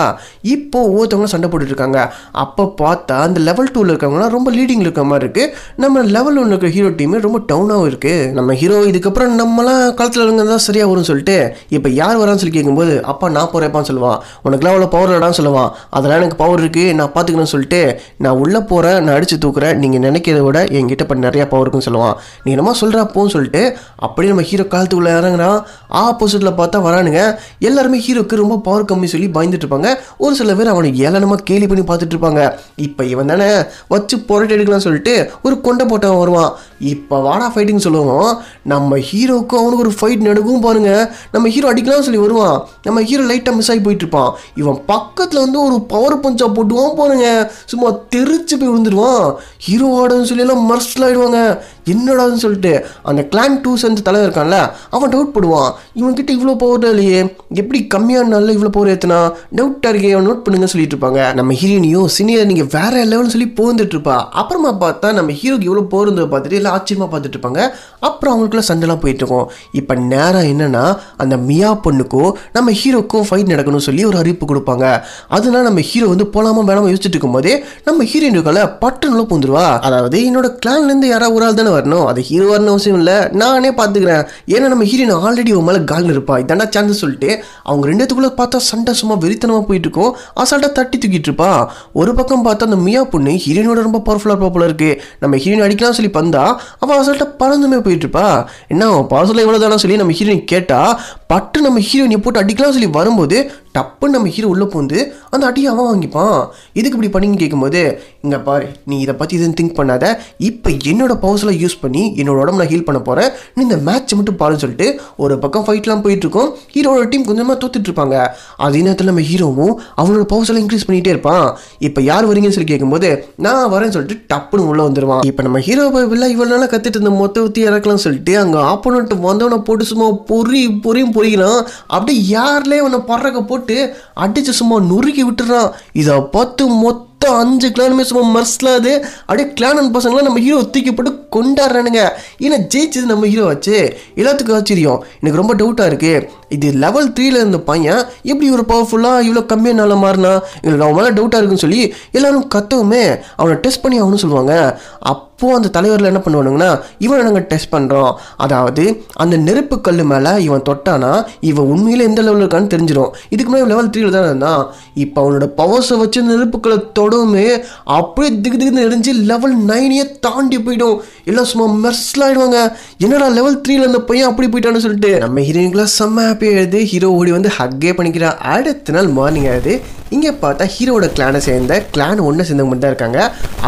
இப்போ ஒவ்வொருத்தவங்களும் சண்டை போட்டுட்டு இருக்காங்க. அப்போ பார்த்தா அந்த லெவல் டூவில் இருக்கவங்களாம் ரொம்ப லீடிங்கில் இருக்க மாதிரி இருக்குது நம்ம லெவல் ஒன்று இருக்கிற ஹீரோ டீம் ரொம்ப டவுனாகவும் இருக்குது நம்ம ஹீரோ இதுக்கப்புறம் நம்மளாம் காலத்தில் இருங்க தான் சரியாக வரும்னு சொல்லிட்டு இப்போ யார் வரான்னு சொல்லி கேட்கும்போது அப்பா நான் போகிறேப்பான்னு சொல்லுவான் உனக்குலாம் அவ்வளோ பவர் இடான்னு சொல்லுவான் அதெல்லாம் எனக்கு பவர் இருக்குது நான் பார்த்துக்கணும்னு சொல்லிட்டு நான் உள்ளே போகிறேன் நான் அடித்து தூக்குறேன். நீங்கள் நினைக்கிறத விட என்கிட்ட இப்போ நிறையா பவர் இருக்குன்னு சொல்லுவான் நீ என்னமா சொல்கிறா அப்போன்னு சொல்லிட்டு அப்படியே நம்ம ஹீரோ காலத்துக்குள்ளே இறங்குறான் ஆப்போசிட்டில் பார்த்தா வரானுங்க. எல்லாருமே ஹீரோக்கு ரொம்ப பவர் கம்மி சொல்லி பயந்துட்டு இருப்பாங்க. ஒரு சில பேர் அவனை ஏளனமாக கேலி பண்ணி பார்த்துட்டு இருப்பாங்க. இப்போ இவன் தானே வச்சு புரட்டி எடுக்கலாம்னு சொல்லிட்டு ஒரு கொண்டை போட்டவன் வருவான். இப்போ வாடா ஃபைட்டிங் சொல்லுவோம். நம்ம ஹீரோவுக்கும் அவனுக்கு ஒரு ஃபைட் நடக்கும் பாருங்க. நம்ம ஹீரோ அடிக்கலாம்னு சொல்லி வருவான். நம்ம ஹீரோ லைட்டாக மிஸ் ஆகி போயிட்டு இருப்பான் இவன் பக்கத்தில் வந்து ஒரு பவர் பஞ்சாக போட்டுவான் பாருங்க. சும்மா தெரிச்சு போய் விழுந்துருவான் ஹீரோ ஆடுன்னு சொல்லி எல்லாம் மர்ஸ்டில் ஆயிடுவாங்க என்னடான்னு சொல்லிட்டு அந்த கிளான் டூ சென்ஸ் தலைவர் இருக்கான்ல அவன் டவுட் போடுவான். இவன்கிட்ட இவ்வளோ பவர் இல்லையே. எப்படி கம்மியான நாளில் இவ்வளோ பவர் ஏற்றுனா டவுட்டாக இருக்கே அவன் நோட் பண்ணுங்க சொல்லிட்டு இருப்பாங்க. நம்ம ஹீரோனியும் சீனியர் நீங்கள் வேற லெவல்னு சொல்லி போந்துட்டு இருப்பா. அப்புறமா பார்த்தா நம்ம ஹீரோக்கு இவ்வளோ போர் இருந்ததை பார்த்துட்டு எல்லாம் ஆச்சரியமாக பார்த்துட்டு இருப்பாங்க. அப்புறம் அவங்களுக்குள்ள சண்டைலாம் போயிட்டு இருக்கோம். இப்போ நேரம் என்னன்னா அந்த மியா பொண்ணுக்கும் நம்ம ஹீரோக்கும் ஃபைட் நடக்கணும்னு சொல்லி ஒரு அறிவிப்பு கொடுப்பாங்க. அதனால நம்ம ஹீரோ வந்து போலாமா வேணாமா யோசிச்சுட்டு இருக்கும்போதே நம்ம ஹீரோயினுக்கால பட்டனில் பூந்துருவா அதாவது என்னோட கிளான்லேருந்து யாராவது ஒரு ஆள் தானே வரணும். அது ஹீரோ வரணும் அவசியம் இல்லை. நானே பார்த்துக்கிறேன் ஏன்னா நம்ம ஹீரோயின் ஆல்ரெடி உன் மேலே கால் இருப்பா. இதாண்டா சான்ஸ் சொல்லிட்டு அவங்க ரெண்டுத்துக்குள்ளே பார்த்தா சண்டை சும்மா வெறித்தனமாக போயிட்டு இருக்கும். அசால்ட்டாக தட்டி தூக்கிட்டு இருப்பா. ஒரு பக்கம் பார்த்தா அந்த மியா பொண்ணு ஹீரோயினோட ரொம்ப பவர்ஃபுல்லாக இருப்பா போல இருக்கு. நம்ம ஹீரோயின் அடிக்கலாம் சொல்லி பந்தா அவள் அசால்ட்டாக பறந்துமே போயிட்டு இருப்பா. என்ன பவர்ஃபுல்லாக எவ்வளோ தானே சொல்லி நம்ம ஹீரோயின் கேட்டால் பட்டு நம்ம ஹீரோயினை போட்டு அடிக்கலாம் சொல்லி வரும்போது டப்புன்னு நம்ம ஹீரோ உள்ளே போந்து அந்த அடியை அவன் வாங்கிப்பான். இதுக்கு இப்படி பண்ணின்னு கேட்கும்போது இங்கே பாரு நீ இதை பற்றி எதுவும் திங்க் பண்ணாத. இப்போ என்னோட பவர்ஸ்லாம் யூஸ் பண்ணி என்னோட உடம்பு நான் ஹீல் பண்ண போகிறேன் நீ இந்த மேட்ச் மட்டும் பாருன்னு சொல்லிட்டு ஒரு பக்கம் ஃபைட்லாம் போயிட்டுருக்கோம் ஹீரோட டீம் கொஞ்சமாக தோத்துட்டு இருப்பாங்க. அதே நேரத்தில் நம்ம ஹீரோவும் அவனோட பவர்ஸ் எல்லாம் இன்க்ரீஸ் பண்ணிகிட்டே இருப்பான். இப்போ யார் வரீங்கன்னு சொல்லி கேட்கும்போது நான் வரேன்னு சொல்லிட்டு டப்புன்னு உள்ளே வந்துடுவான் இப்போ நம்ம ஹீரோ பைபிளில் இவ்வளோ நாளாக கற்றுட்டு இருந்த மொத்த ஊற்றி இறக்கலாம்னு சொல்லிட்டு அங்கே ஆப்போனண்ட் வந்தவனை போட்டு சும்மா பொறி பொறியும் பொறிக்கலாம் அப்படியே யார்லேயே உன்னை பறக்க போட்டு அடித்து சும்மா நொறுக்கி விட்டுறான். இதை பார்த்து மொத்த மொத்தம் அஞ்சு கிளானுமே சும்மா மர்ஸ்லாது. அப்படியே கிளானன் பசங்களாம் நம்ம ஹீரோ தூக்கி போட்டு கொண்டாடுறானுங்க. ஏன்னா ஜெயிச்சது நம்ம ஹீரோ ஆச்சு. எல்லாத்துக்கும் ஆச்சரியம். எனக்கு ரொம்ப டவுட்டாக இருக்குது இது லெவல் த்ரீல இருந்த பையன் எப்படி ஒரு பவர்ஃபுல்லாக இவ்வளோ கம்மியாக நாள மாறினா? எங்களுக்கு அவன் மேலே டவுட்டாக இருக்குன்னு சொல்லி எல்லாரும் கத்தவுமே அவனை டெஸ்ட் பண்ணி ஆகணும்னு சொல்லுவாங்க. அப்போது அந்த தலைவரில் என்ன பண்ணுவானுங்கன்னா இவனை நாங்கள் டெஸ்ட் பண்ணுறோம் அதாவது அந்த நெருப்பு கல் மேலே இவன் தொட்டானா இவன் உண்மையில் எந்த லெவலில் இருக்கான்னு தெரிஞ்சிடும் இதுக்கு முன்னாடி லெவல் த்ரீல தான் இருந்தான். இப்போ அவனோட பவர்ஸை வச்சு அந்த நெருப்புக்களை தொடவுமே அப்படியே திக்கு திக்குன்னு எரிஞ்சு லெவல் நைனையே தாண்டி போயிடும். எல்லாம் சும்மா மெர்ஸ்ல ஆயிடுவாங்க. என்னடா லெவல் த்ரீல இருந்த பையன் அப்படி போயிட்டான்னு சொல்லிட்டு. நம்ம ஹீரோயின்குலாம் செம்ம ஹாப்பியாக எழுது ஹீரோ ஓடி வந்து ஹக்கே பண்ணிக்கிறா. அடுத்த நாள் மார்னிங் ஆயிடுது. இங்கே பார்த்தா ஹீரோட கிளானை சேர்ந்த கிளான் ஒன்று சேர்ந்தவங்க மட்டும் தான் இருக்காங்க.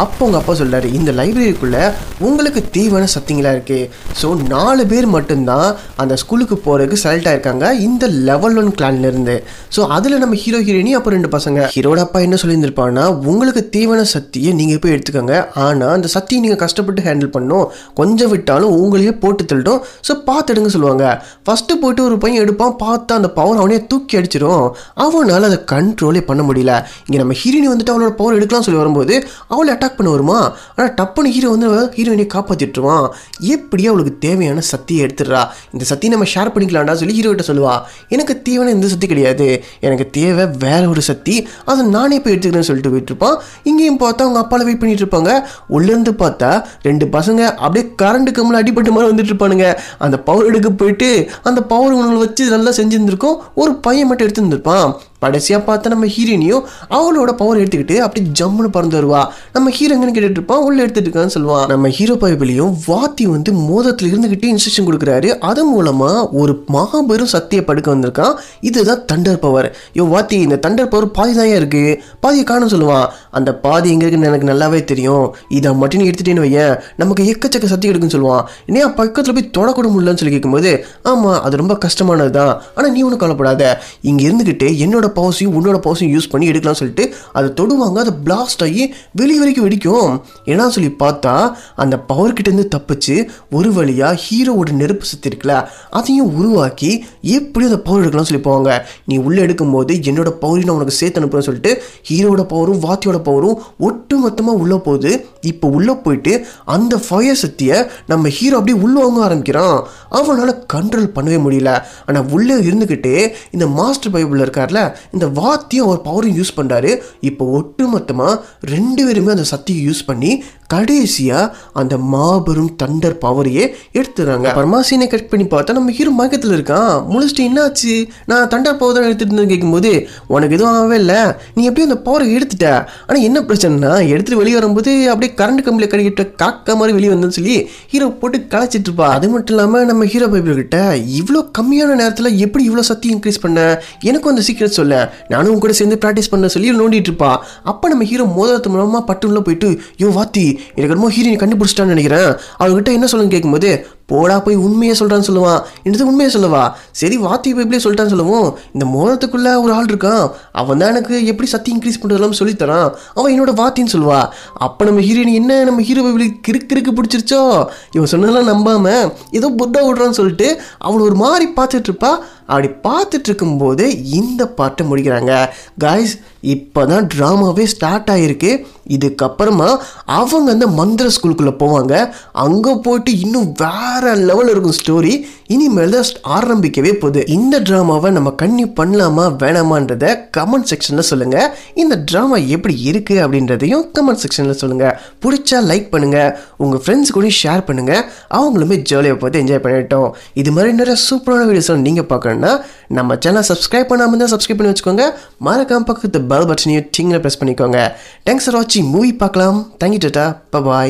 அப்போ உங்கள் அப்பா சொல்கிறார் இந்த லைப்ரரிக்குள்ளே உங்களுக்கு தேவையான சத்திங்களா இருக்குது ஸோ நாலு பேர் மட்டும்தான் அந்த ஸ்கூலுக்கு போகிறதுக்கு செலக்ட் ஆயிருக்காங்க இந்த லெவல் ஒன் கிளான்லேருந்து ஸோ அதில் நம்ம ஹீரோ ஹீரோயினி அப்புறம் ரெண்டு பசங்க. ஹீரோட அப்பா என்ன சொல்லியிருந்திருப்பாங்கன்னா உங்களுக்கு தேவையான சக்தியை நீங்கள் போய் எடுத்துக்கோங்க. ஆனால் அந்த சக்தியை நீங்கள் கஷ்டப்பட்டு ஹேண்டில் பண்ணும் கொஞ்சம் விட்டாலும் உங்களையே போட்டு தள்ளிட்டோம். ஸோ பார்த்து எடுங்க சொல்லுவாங்க. ஃபஸ்ட்டு போயிட்டு ஒரு பையன் எடுப்பான். பார்த்தா அந்த பவர் அவனே தூக்கி அடிச்சிடும். அவனால் அதை கண்ட்ரோலே பண்ண முடியல. இங்கே நம்ம ஹீரோயினி வந்துட்டு அவளோட பவர் எடுக்கலாம் சொல்லி வரும்போது அவளை அட்டாக் பண்ண வருமா? ஆனால் டப்புன்னு ஹீரோ வந்து ஹீரோயினை காப்பாற்றிட்டுருவான் எப்படியோ அவளுக்கு தேவையான சக்தியை எடுத்துடுறா. இந்த சக்தியை நம்ம ஷேர் பண்ணிக்கலாம்டா சொல்லி ஹீரோ கிட்ட சொல்லுவா. எனக்கு தேவையான இந்த சக்தி கிடையாது. எனக்கு தேவை வேற ஒரு சக்தி. அதை நானே போய் எடுத்துக்கிறேன்னு சொல்லிட்டு போயிட்டுருப்பான். இங்கேயும் பார்த்தா அவங்க அப்பாவில் வெயிட் பண்ணிட்டு இருப்பாங்க. உள்ளேருந்து பார்த்தா ரெண்டு பசங்க அப்படியே கரண்ட் கம்மல் அடிபட்டு மாதிரி வந்துட்டு இருப்பானுங்க. அந்த பவர் எடுக்க போயிட்டு அந்த பவர் உணவு வச்சு நல்லா செஞ்சுருந்துருக்கோம். ஒரு பையன் மட்டும் எடுத்துருந்துருப்பான். கடைசியாக பார்த்தா நம்ம ஹீரோயினியும் அவளோட பவர் எடுத்துக்கிட்டு அப்படி ஜம்முன்னு பறந்து வருவா. நம்ம ஹீரோங்கன்னு கேட்டுட்டு இருப்பான் உள்ள எடுத்துட்டு இருக்கான்னு சொல்லுவான். நம்ம ஹீரோ பைபிளையும் வாத்தி வந்து மோதத்தில் இருந்துகிட்டு இன்ஸ்ட்ரக்ஷன் கொடுக்குறாரு. அது மூலமா ஒரு மாபெரும் சக்தியை படுக்க வந்திருக்கான். இதுதான் தண்டர் பவர் யோ வாத்தி இந்த தண்டர் பவர் பாதி தான் இருக்கு. பாதியை காணும் சொல்லுவான். அந்த பாதி எங்க இருக்குன்னு எனக்கு நல்லாவே தெரியும். இதை மட்டும் நீ எடுத்துட்டேன்னு வையேன். நமக்கு எக்கச்சக்க சக்தி எடுக்குன்னு சொல்லுவான். ஏன் பக்கத்தில் போய் தொடக்கூட முடியலன்னு சொல்லி கேட்கும்போது ஆமா அது ரொம்ப கஷ்டமானது தான் ஆனால் நீ ஒன்றும் கவலைப்படாத. இங்க இருந்துகிட்டு என்னோட பவர்ஸையும் உன்னோட பவர்ஸையும் யூஸ் பண்ணி எடுக்கலாம்னு சொல்லிட்டு அதை தொடுவாங்க. அதை பிளாஸ்ட் ஆகி வெளியே வரைக்கும் வெடிக்கும். ஏன்னா சொல்லி பார்த்தா அந்த பவர் கிட்டேருந்து தப்பிச்சு ஒரு வழியாக ஹீரோவோட நெருப்பு சக்தி இருக்குல்ல அதையும் உருவாக்கி எப்படி அந்த பவர் எடுக்கலாம்னு சொல்லி போவாங்க. நீ உள்ளே எடுக்கும்போது என்னோட பவரையும் நான் உனக்கு சேர்த்து அனுப்புறேன்னு சொல்லிட்டு ஹீரோட பவரும் வாத்தியோட பவரும் ஒட்டு மொத்தமாக உள்ளே போகுது. இப்போ உள்ளே போயிட்டு அந்த ஃபயர் சக்தியை நம்ம ஹீரோ அப்படியே உள்ளவங்க ஆரம்பிக்கிறான். அவனால் கண்ட்ரோல் பண்ணவே முடியல. ஆனால் உள்ளே இருந்துக்கிட்டே இந்த மாஸ்டர் பைபிள் இருக்கார்ல இந்த வாத்தியும் ஒரு பவரையும் யூஸ் பண்ணுறாரு இப்போ ஒட்டுமொத்தமாக ரெண்டு பேருமே அந்த சக்தியை யூஸ் பண்ணி கடைசியாக அந்த மாபெரும் தண்டர் பவரையே எடுத்துறாங்க. அப்புறமா சீனை கட் பண்ணி பார்த்தா நம்ம ஹீரோ மயக்கத்தில் இருக்கான். முழிச்சிட்டு என்னாச்சு? நான் தண்டர் பவர் தான் எடுத்துட்டு கேட்கும்போது உனக்கு எதுவும் ஆகவே இல்லை. நீ எப்படியும் அந்த பவரை எடுத்துட்ட. ஆனால் என்ன பிரச்சனைனா எடுத்துட்டு வெளியே வரும்போது அப்படியே கரண்ட் கம்பியில் கடிக்கிட்ட காக்கா மாதிரி வெளியே வந்தேன்னு சொல்லி ஹீரோ போட்டு களைச்சிட்டு இருப்பா. அது மட்டும் இல்லாமல் நம்ம ஹீரோ பைபிள் கிட்ட இவ்வளோ கம்மியான நேரத்தில் எப்படி இவ்வளோ சக்தி இன்க்ரீஸ் பண்ண? எனக்கும் அந்த சீக்கிரம் சொல்ல. நானும் கூட சேர்ந்து ப்ராக்டிஸ் பண்ண சொல்லி நோண்டிட்டு இருப்பா. அப்போ நம்ம ஹீரோ மோதிரத்து மூலமாக பட்டு உள்ள போயிட்டு யோ வாத்தி எனக்கு ரொம்ப ஹீரோயின் கண்டுபிடிச்சிட்டான்னு நினைக்கிறேன். அவர்கிட்ட என்ன சொல்லுன்னு கேட்கும்போது போடா போய் உண்மையை சொல்கிறான்னு சொல்லுவான் என்னது உண்மையை சொல்லவா? சரி வாத்தி பைபிளே சொல்லிட்டான்னு சொல்லுவோம். இந்த மோதத்துக்குள்ள ஒரு ஆள் இருக்கான். அவன் தான் எனக்கு எப்படி சத்தி இன்க்ரீஸ் பண்ணுறதெல்லாம் சொல்லித்தரான். அவன் என்னோட வாத்தின்னு சொல்லுவா. அப்போ நம்ம ஹீரோயின் என்ன நம்ம ஹீரோ பைபிளுக்கு கிறுக்கு கிறுக்கு பிடிச்சிருச்சோ? இவன் சொன்னதெல்லாம் நம்பாமல் ஏதோ புத்தா விடுறான்னு சொல்லிட்டு அவளை ஒரு மாதிரி பார்த்துட்ருப்பா அப்படி பார்த்துட்டு இருக்கும்போது இந்த பாட்டை முடிக்கிறாங்க. காய்ஸ் இப்போ தான் ட்ராமாவே ஸ்டார்ட் ஆகிருக்கு இதுக்கப்புறமா அவங்க அந்த மந்திர ஸ்கூலுக்குள்ளே போவாங்க. அங்கே போயிட்டு இன்னும் வேறு லெவலில் இருக்கும் ஸ்டோரி இனிமேல் தான் ஆரம்பிக்கவே போகுது. இந்த ட்ராமாவை நம்ம கண்ணி பண்ணலாமா வேணாமான்றத கமெண்ட் செக்ஷனில் சொல்லுங்கள் இந்த ட்ராமா எப்படி இருக்குது அப்படின்றதையும் கமெண்ட் செக்ஷனில் சொல்லுங்கள் பிடிச்சா லைக் பண்ணுங்கள் உங்கள் ஃப்ரெண்ட்ஸ் கூட ஷேர் பண்ணுங்கள் அவங்களுமே ஜாலியாக பார்த்து என்ஜாய் பண்ணிட்டோம் இது மாதிரி நிறைய சூப்பரான வீடியோஸ் நீங்கள் பார்க்கணுன்னா நம்ம சேனல் சப்ஸ்கிரைப் பண்ணாமல் தான் சப்ஸ்கிரைப் பண்ணி வச்சுக்கோங்க. மறக்காம பக்கத்து பெல் பட்டனையும் டிங்கில் ப்ரெஸ் பண்ணிக்கோங்க. தேங்க்ஸ் ஃபார் வாட்சிங் மூவி பார்க்கலாம். Thank you tata bye